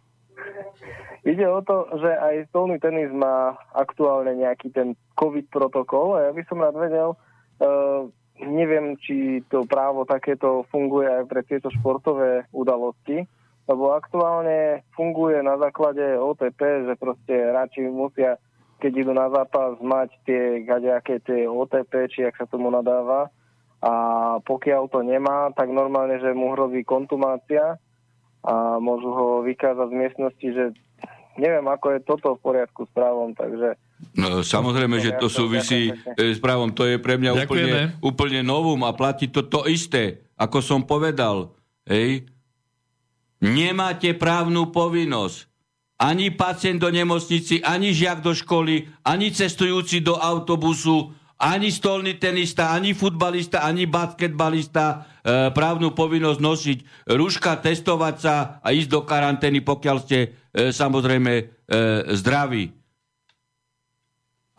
Ide o to, že aj stolný tenis má aktuálne nejaký ten COVID protokol a ja by som rád vedel, uh, neviem, či to právo takéto funguje aj pre tieto športové udalosti, lebo aktuálne funguje na základe OTP, že proste hráči musia, keď idú na zápas, mať tie gaďaké tie OTP, či ak sa tomu nadáva. A pokiaľ to nemá, tak normálne, že mu hrozí kontumácia a môžu ho vykázať z miestnosti, že neviem, ako je toto v poriadku s právom, takže No, samozrejme, že to súvisí e, s právom. To je pre mňa úplne, úplne novum a platí to to isté. Ako som povedal, hej, nemáte právnu povinnosť. Ani pacient do nemocnici, ani žiak do školy, ani cestujúci do autobusu, ani stolný tenista, ani futbalista, ani basketbalista e, právnu povinnosť nosiť rúška, testovať sa a ísť do karantény, pokiaľ ste e, samozrejme e, zdraví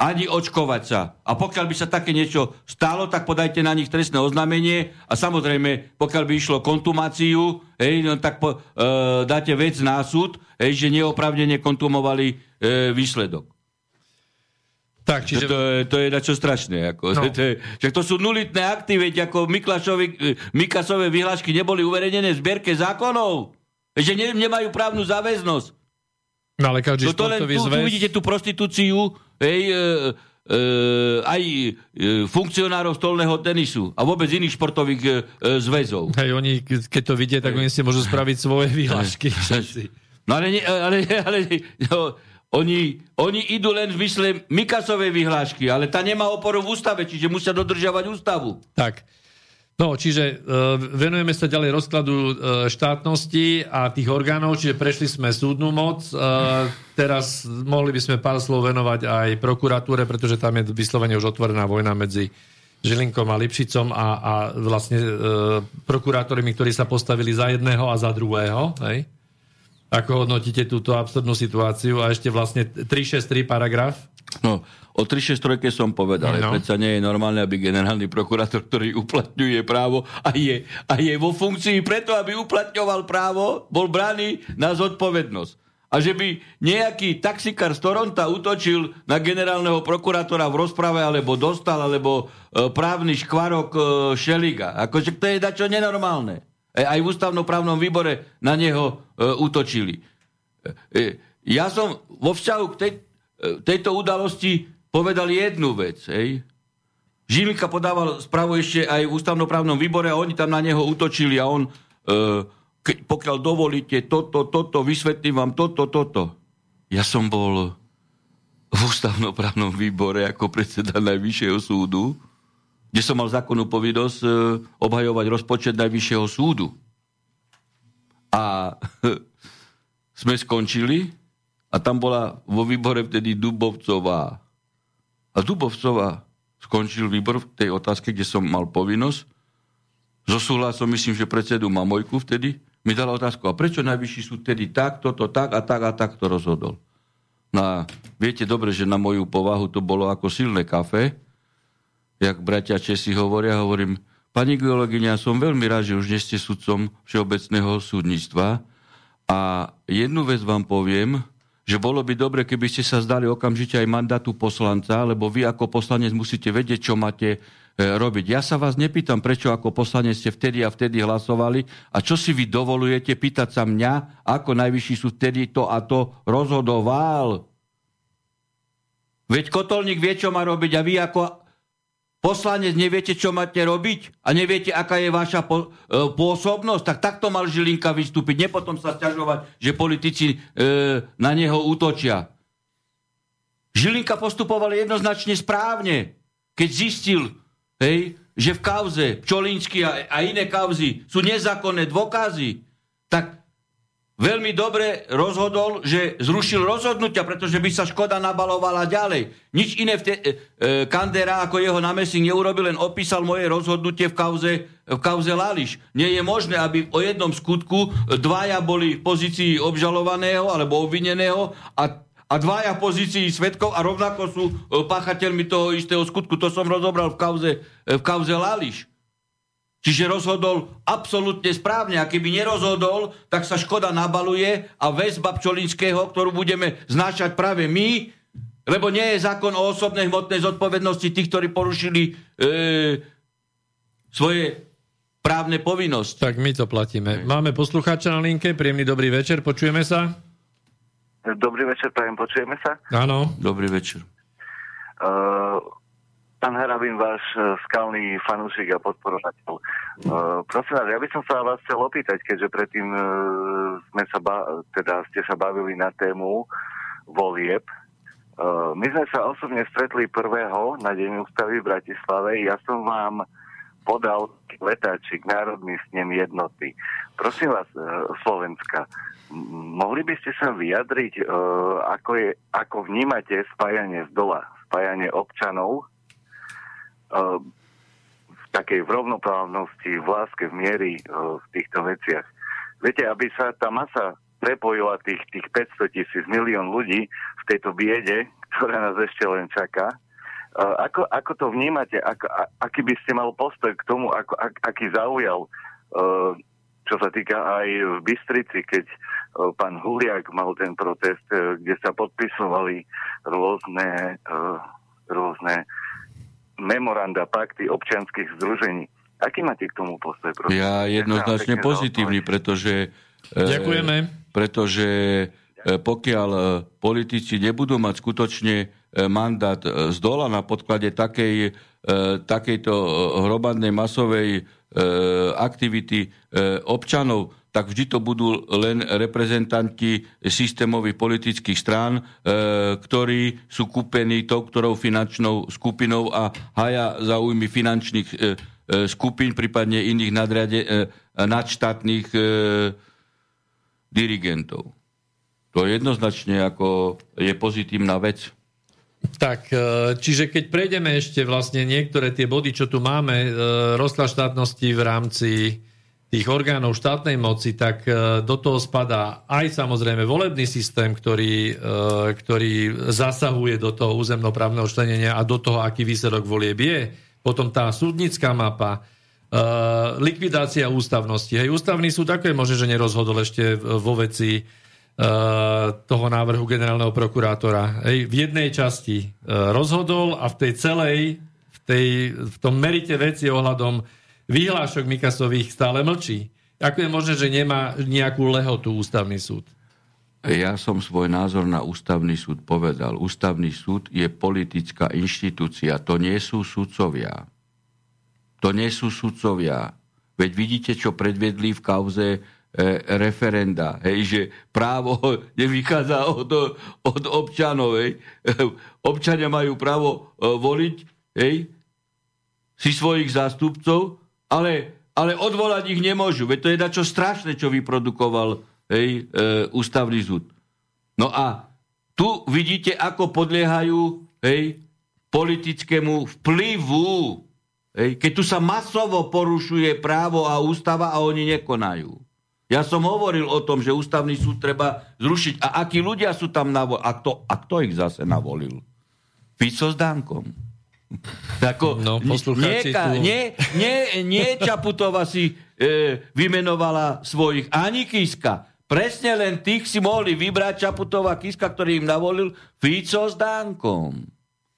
ani očkovať sa. A pokiaľ by sa také niečo stalo, tak podajte na nich trestné oznámenie a samozrejme, pokiaľ by išlo kontumáciu, hej, no, tak po, e, dáte vec na súd, hej, že neopravnene kontumovali e, výsledok. Tak, Čiže... čiže... To, je, to je strašné. Ako, No. to, je, však to sú nulitné akty, veď ako Miklašovi, e, Mikasové vyhlášky neboli uverejnené v zbierke zákonov. Že ne, nemajú právnu záväznosť. No ale každý No to len tu, tu zväz... vidíte tú prostitúciu hej, e, e, aj e, funkcionárov stolného tenisu a vôbec iných športových e, e, zväzov. Hej, oni, ke- keď to vidie, tak oni si môžu spraviť svoje výhlášky. všetci. No ale, nie, ale, ale no, oni, oni idú len v mysle Mikasovej vyhlášky, ale tá nemá oporu v ústave, čiže musia dodržiavať ústavu. Tak. No, čiže uh, venujeme sa ďalej rozkladu uh, štátnosti a tých orgánov, čiže prešli sme súdnu moc. Uh, teraz mohli by sme pár slov venovať aj prokuratúre, pretože tam je vyslovene už otvorená vojna medzi Žilinkom a Lipšicom a, a vlastne uh, prokurátormi, ktorí sa postavili za jedného a za druhého. Hej? Ako hodnotíte túto absurdnú situáciu a ešte vlastne 363 paragraf? No, o 363 som povedal, No. predsa nie je normálne, aby generálny prokurátor, ktorý uplatňuje právo a je, a je vo funkcii preto, aby uplatňoval právo, bol braný na zodpovednosť. A že by nejaký taxikár z Toronta útočil na generálneho prokurátora v rozprave, alebo dostal, alebo e, právny škvarok e, Šeliga. Akože to je dačo nenormálne. E, aj v ústavnoprávnom výbore na neho e, útočili. E, Ja som vo vzťahu k tej, e, tejto udalosti povedal jednu vec. Hej. Žilinka podával správu ešte aj v ústavnoprávnom výbore a oni tam na neho útočili a on, e, keď, pokiaľ dovolíte toto, toto, vysvetlím vám toto, toto. Ja som bol v ústavnoprávnom výbore ako predseda Najvyššieho súdu, kde som mal zákonnú povinnosť e, obhajovať rozpočet Najvyššieho súdu. A sme skončili a tam bola vo výbore vtedy Dubovcová. A Dubovcová skončil výbor v tej otázke, kde som mal povinnosť. So súhlasom, myslím, že predsedu Mamojku vtedy, mi dala otázku, a prečo najvyšší súd vtedy tak, toto, tak a tak a tak to rozhodol. No a viete dobre, že na moju povahu to bolo ako silné kafe, jak bratia Česi hovoria, hovorím, pani geologíňa, som veľmi rád, že už nie ste sudcom Všeobecného súdnictva a jednu vec vám poviem, že bolo by dobre, keby ste sa zdali okamžite aj mandátu poslanca, lebo vy ako poslanec musíte vedieť, čo máte e, robiť. Ja sa vás nepýtam, prečo ako poslanec ste vtedy a vtedy hlasovali a čo si vy dovolujete pýtať sa mňa, ako najvyšší sú vtedy to a to rozhodoval. Veď kotolník vie, čo má robiť a vy ako poslanec neviete, čo máte robiť a neviete, aká je vaša e, pôsobnosť, tak takto mal Žilinka vystúpiť. Nepotom sa sťažovať, že politici e, na neho útočia. Žilinka postupoval jednoznačne správne, keď zistil, hej, že v kauze Pčolínsky a, a iné kauzy sú nezákonné dôkazy, tak veľmi dobre rozhodol, že zrušil rozhodnutia, pretože by sa škoda nabalovala ďalej. Nič iné v te, e, e, Kandera ako jeho námestník neurobil, len opísal moje rozhodnutie v kauze, v kauze Lališ. Nie je možné, aby o jednom skutku dvaja boli v pozícii obžalovaného alebo obvineného a a dvaja v pozícii svetkov a rovnako sú e, páchateľmi toho istého skutku. To som rozobral v kauze, e, v kauze Lališ. Čiže rozhodol absolútne správne. A keby nerozhodol, tak sa škoda nabaluje a väzba Pčolinského, ktorú budeme znášať práve my, lebo nie je zákon o osobnej hmotnej zodpovednosti tých, ktorí porušili e, svoje právne povinnosti. Tak my to platíme. Máme poslucháča na linke, príjemný dobrý večer, počujeme sa? Dobrý večer, prajem, počujeme sa? Áno. Dobrý večer. Uh, pán Harabin, váš uh, skalný fanúšik a podporovateľ. Uh, prosím vás, ja by som sa vás chcel opýtať, keďže predtým uh, sme sa ba- teda ste sa bavili na tému volieb. My sme sa osobne stretli prvého na Deň ústavy v Bratislave. Ja som vám podal letáčik Národný snem jednoty. Prosím vás, Slovenska, mohli by ste sa vyjadriť, ako, je, ako vnímate spájanie z dola, spájanie občanov v takej v rovnoprávnosti, v láske, v miery uh, v týchto veciach. Viete, aby sa tá masa prepojila tých, tých 500 tisíc milión ľudí v tejto biede, ktorá nás ešte len čaká, uh, ako, ako to vnímate? Ako, aký by ste mal postoj k tomu, ako, ak, aký zaujal uh, čo sa týka aj v Bystrici, keď pán Huliak mal ten protest, kde sa podpisovali rôzne, rôzne memoranda, pakty občianských združení. Aký máte k tomu postoj? Prosím? Ja jednoznačne pozitívny, pretože... e, Ďakujeme. Pretože e, pokiaľ e, politici nebudú mať skutočne e, mandát z dola na podklade takej, takejto hromadnej masovej aktivity občanov, tak vždy to budú len reprezentanti systémových politických strán, e, ktorí sú kúpení tou ktorou finančnou skupinou a haja záujmy finančných e, e, skupín, prípadne iných nadriade, e, nadštátnych e, dirigentov. To jednoznačne ako je pozitívna vec. Tak, e, čiže keď prejdeme ešte vlastne niektoré tie body, čo tu máme, e, rozklad štátnosti v rámci tých orgánov štátnej moci, tak e, do toho spadá aj samozrejme volebný systém, ktorý, ktorý zasahuje do toho územnoprávneho členenia a do toho, aký výsledok volieb je. Potom tá súdnická mapa, likvidácia ústavnosti. Hej, ústavný súd ako možné, že nerozhodol ešte vo veci toho návrhu generálneho prokurátora. Hej, v jednej časti rozhodol a v tej celej, v, tej, v tom merite veci ohľadom vyhlášok Mikasových stále mlčí. Ako je možné, že nemá nejakú lehotu ústavný súd? Ja som svoj názor na ústavný súd povedal. Ústavný súd je politická inštitúcia, to nie sú sudcovia. To nie sú sudcovia. Veď vidíte, čo predvedli v kauze referenda, hej, že právo nevychádza od, od občanov. Hej. Občania majú právo e, voliť hej, si svojich zástupcov, ale, ale odvolať ich nemôžu. Veď to je dačo strašné, čo vyprodukoval hej, e, ústavný súd. No a tu vidíte, ako podliehajú hej, politickému vplyvu. Hej, keď tu sa masovo porušuje právo a ústava a oni nekonajú. Ja som hovoril o tom, že ústavný súd treba zrušiť. A akí ľudia sú tam navolili? A kto, a kto ich zase navolil? Fico s Dankom. Ako, No, nieka, tu- nie, nie, nie si e, vymenovala svojich, ani Kiska. Presne len tých si mohli vybrať Čaputová Kiska, ktorý im navolil Fico s Dankom.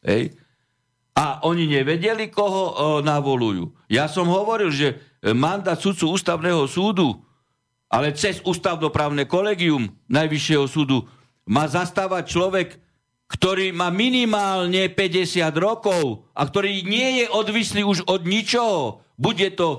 Hej. A oni nevedeli, koho o, navolujú. Ja som hovoril, že e, mandát sudcu ústavného súdu, ale cez ústavnoprávne kolegium Najvyššieho súdu má zastávať človek, ktorý má minimálne 50 rokov a ktorý nie je odvislý už od ničoho. Bude to e,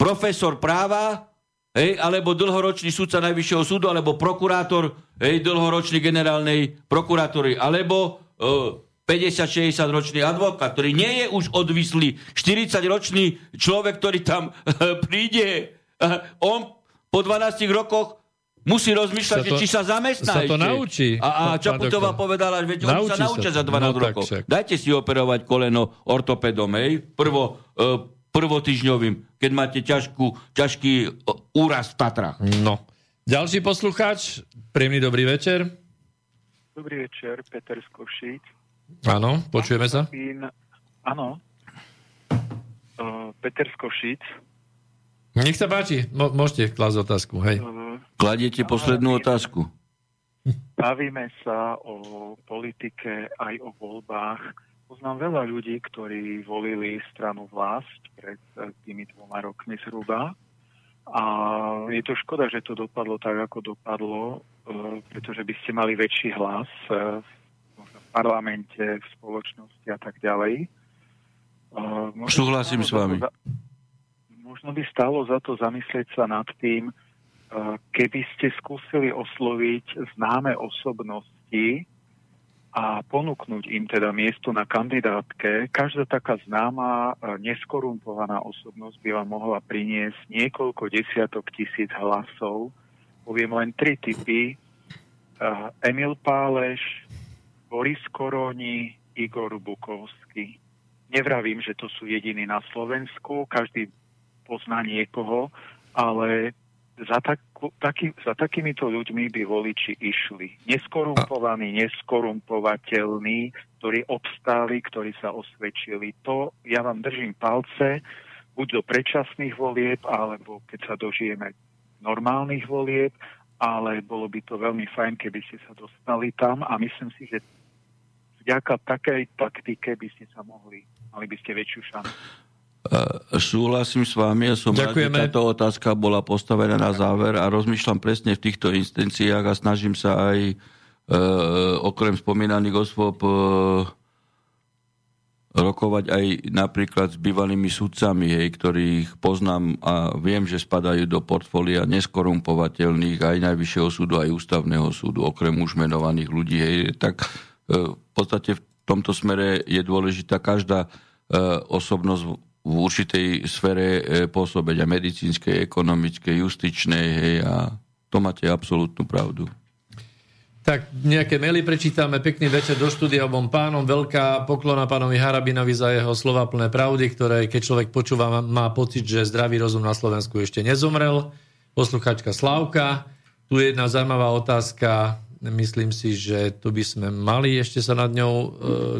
profesor práva, hej, alebo dlhoročný sudca Najvyššieho súdu, alebo prokurátor hej, dlhoročný generálnej prokurátory, alebo e, 50-60 ročný advokát, ktorý nie je už odvislý, 40 ročný človek, ktorý tam príde, e, on po 12 rokoch musí rozmýšľať, Sa to- že či sa zamestná sa to ešte. naučí, A, a Čaputová povedala, že oni Naučí sa sa naučia to. za 12 No tak rokov. však. Dajte si operovať koleno ortopedom, hej, prvo, e, prvotýždňovým, keď máte ťažkú, ťažký e, úraz v Tatrách. No. Ďalší poslucháč, príjemný dobrý večer. Dobrý večer, Peter Košíc. Áno, počujeme sa. Áno, uh, Peter z Košíc. Nech sa páči, Mo- môžete klásť otázku. Hej. Uh, Kladiete poslednú otázku. bavíme sa o politike aj o voľbách. Poznám veľa ľudí, ktorí volili stranu vlast pred tými dvoma rokmi zhruba. A je to škoda, že to dopadlo tak, ako dopadlo, eh, pretože by ste mali väčší hlas možno v parlamente, v spoločnosti a tak ďalej. By Súhlasím s vami. za- Možno by stálo za to zamyslieť sa nad tým, eh, keby ste skúsili osloviť známe osobnosti a ponúknuť im teda miesto na kandidátke. Každá taká známa, eh, neskorumpovaná osobnosť by vám mohla priniesť niekoľko desiatok tisíc hlasov. Poviem len tri typy. Eh, Emil Páleš, Boris Koroni, Igor Bukovský. Nevravím, že to sú jediní na Slovensku, každý pozná niekoho, ale za, takú, taký, za takýmito ľuďmi by voliči išli. Neskorumpovaní, neskorumpovateľní, ktorí obstáli, ktorí sa osvedčili. To ja vám držím palce, buď do predčasných volieb, alebo keď sa dožijeme normálnych volieb, ale bolo by to veľmi fajn, keby ste sa dostali tam a myslím si, že vďaka takej taktike by ste sa mohli, mali by ste väčšiu šancu. E, Súhlasím s vami, ja som rád, že Ďakujeme. táto otázka bola postavená na záver a rozmýšľam presne v týchto instanciách a snažím sa aj e, okrem spomínaných osôb e, rokovať aj napríklad s bývalými sudcami, hej, ktorých poznám a viem, že spadajú do portfólia neskorumpovateľných aj Najvyššieho súdu, aj Ústavného súdu, okrem už menovaných ľudí. Hej, tak e, v podstate v tomto smere je dôležitá každá e, osobnosť v- určitej sfére e, pôsobeť a medicínskej, ekonomickej, justičnej hej, a to máte absolútnu pravdu. Tak nejaké maily prečítame. Pekný večer do štúdia obom pánom. Veľká poklona pánovi Harabinovi za jeho slova plné pravdy, ktoré keď človek počúva, má pocit, že zdravý rozum na Slovensku ešte nezomrel. Posluchačka Slavka. Tu je jedna zaujímavá otázka. Myslím si, že tu by sme mali ešte sa nad ňou e,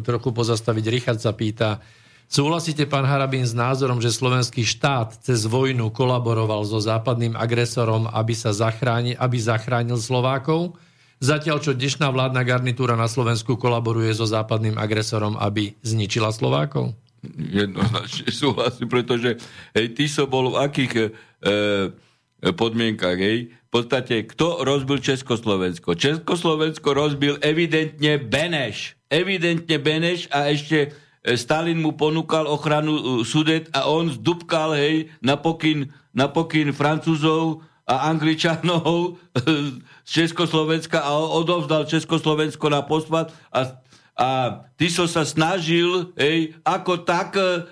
trochu pozastaviť. Richard sa pýta, súhlasíte, pán Harabín, s názorom, že slovenský štát cez vojnu kolaboroval so západným agresorom, aby, sa zachráni, aby zachránil Slovákov? Zatiaľ, čo dnešná vládna garnitúra na Slovensku kolaboruje so západným agresorom, aby zničila Slovákov? Jednoznačne súhlasím, pretože hej, ty som bol v akých e, e, podmienkach, hej? V podstate, kto rozbil Československo? Československo rozbil evidentne Beneš. Evidentne Beneš a ešte Stalin mu ponúkal ochranu e, sudet a on zdubkal, hej, na pokyn, na pokyn Francúzov a Angličanov e, z Československa a odovzdal Československo na pospat a a ty som sa snažil, hej, ako tak e,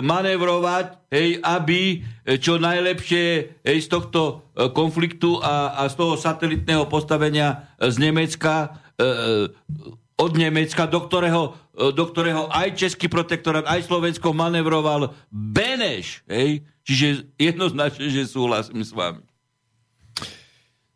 manevrovať, hej, aby e, čo najlepšie hej, z tohto e, konfliktu a, a z toho satelitného postavenia e, z Nemecka, e, e, od Nemecka, do ktorého, e, do ktorého aj Český protektorát, aj Slovensko manevroval Beneš, hej, čiže jednoznačne, že súhlasím s vami.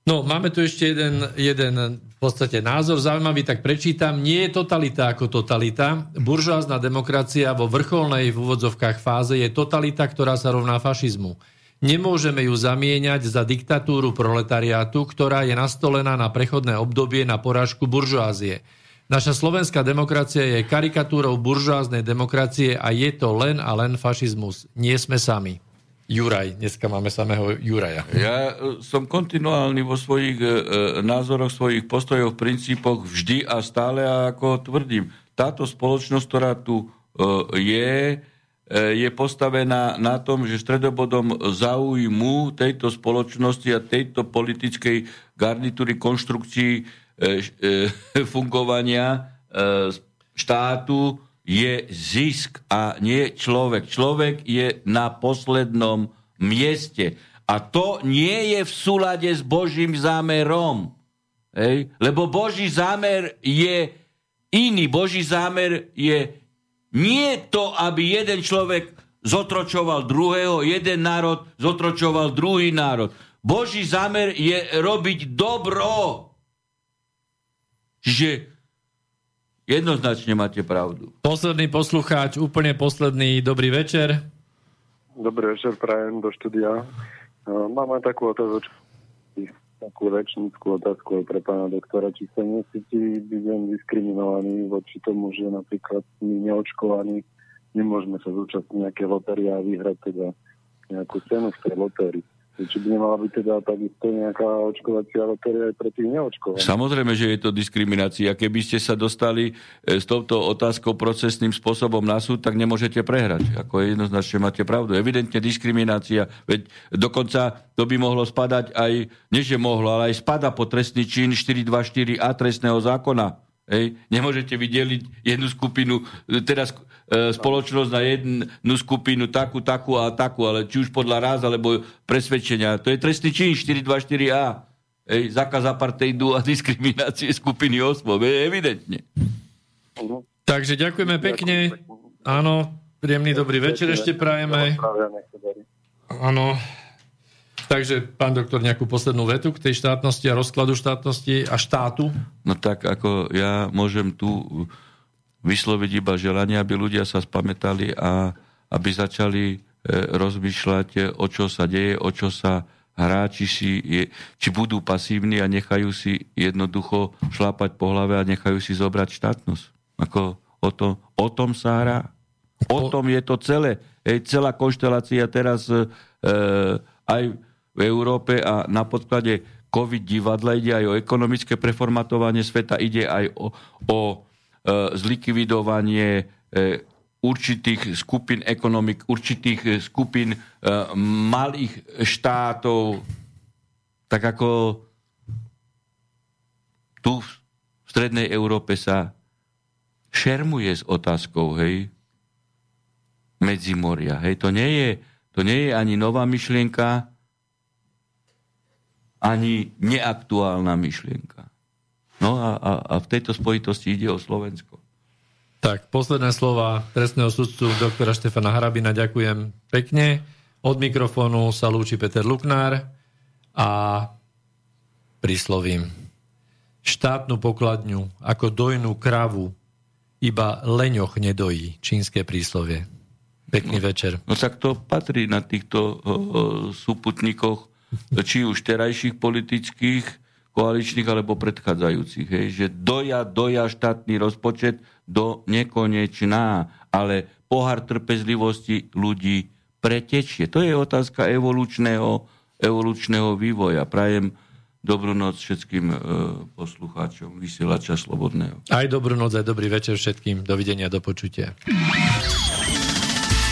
No, máme tu ešte jeden, jeden v podstate názor zaujímavý, tak prečítam. Nie je totalita ako totalita. Buržoázna demokracia vo vrcholnej v úvodzovkách fáze je totalita, ktorá sa rovná fašizmu. Nemôžeme ju zamieňať za diktatúru proletariátu, ktorá je nastolená na prechodné obdobie na porážku buržoázie. Naša slovenská demokracia je karikatúrou buržoáznej demokracie a je to len a len fašizmus. Nie sme sami. Juraj, dneska máme samého Juraja. Ja e, som kontinuálny vo svojich e, e, názoroch, svojich postojoch, princípoch vždy a stále a ako tvrdím, táto spoločnosť, ktorá tu e, je, e, je postavená na tom, že stredobodom záujmu tejto spoločnosti a tejto politickej garnitúry konštrukcií e, fungovania e, štátu je zisk a nie človek. Človek je na poslednom mieste. A to nie je v súlade s Božím zámerom. Hej? Lebo Boží zámer je iný. Boží zámer je nie to, aby jeden človek zotročoval druhého, jeden národ zotročoval druhý národ. Boží zámer je robiť dobro. Čiže jednoznačne máte pravdu. Posledný poslucháč, úplne posledný, dobrý večer. Dobrý večer, prajem do štúdia. Uh, Mám aj takú otázku, takú rečníckú otázku aj pre pána doktora, či sa necíti byť diskriminovaný voči tomu, že napríklad my neočkovaní nemôžeme sa zúčastniť nejaké lotérie a vyhrať teda nejakú cenu v tej lotérii. Či by nemala byť teda takisto nejaká očkovacia lotéria aj pre tých neočkovaných. Samozrejme, že je to diskriminácia. Keby ste sa dostali e, s touto otázkou procesným spôsobom na súd, tak nemôžete prehrať. Ako jednoznačne máte pravdu. Evidentne diskriminácia. Veď dokonca to by mohlo spadať aj, nie že mohlo, ale aj spada po trestný čin 424a trestného zákona. Hej. Nemôžete vydeliť jednu skupinu, e, teraz e, spoločnosť na jednu skupinu takú, takú a takú, ale či už podľa ráz alebo presvedčenia. To je trestný čin 424a. Hej, zákaz apartheidu a diskriminácie skupiny osôb. Je evidentne. Takže ďakujeme pekne. Áno, príjemný dobrý večer ešte prajeme. Áno. Takže, pán doktor, nejakú poslednú vetu k tej štátnosti a rozkladu štátnosti a štátu? No tak ako ja môžem tu vysloviť iba želanie, aby ľudia sa spamätali a aby začali e, rozmýšľať, e, o čo sa deje, o čo sa hrá, či, si je, či budú pasívni a nechajú si jednoducho šlápať po hlave a nechajú si zobrať štátnosť. Ako o, to, o tom sa hrá. O tom je to celé. Ej, celá konštelácia teraz e, aj v Európe a na podklade COVID divadla ide aj o ekonomické preformatovanie sveta, ide aj o, o e, zlikvidovanie e, určitých skupín ekonomik, určitých e, skupín e, malých štátov, tak ako tu v strednej Európe sa šermuje s otázkou, hej, medzimoria. Hej, to nie je, to nie je ani nová myšlienka, ani neaktuálna myšlienka. No a, a, a v tejto spojitosti ide o Slovensko. Tak, posledné slova trestného sudcu doktora Štefana Harabina ďakujem pekne. Od mikrofónu sa lúči Peter Luknár a príslovím. Štátnu pokladňu ako dojnú kravu iba leňoch nedojí. Čínske príslovie. Pekný no, večer. No tak to patrí na týchto o, o, súputníkoch, či už terajších politických, koaličných alebo predchádzajúcich. Hej, že doja, doja štátny rozpočet do nekonečná, ale pohár trpezlivosti ľudí pretečie. To je otázka evolučného, evolučného vývoja. Prajem Dobrú noc všetkým e, poslucháčom vysielača Slobodného. Aj dobrú noc, aj dobrý večer všetkým. Dovidenia, do počutia.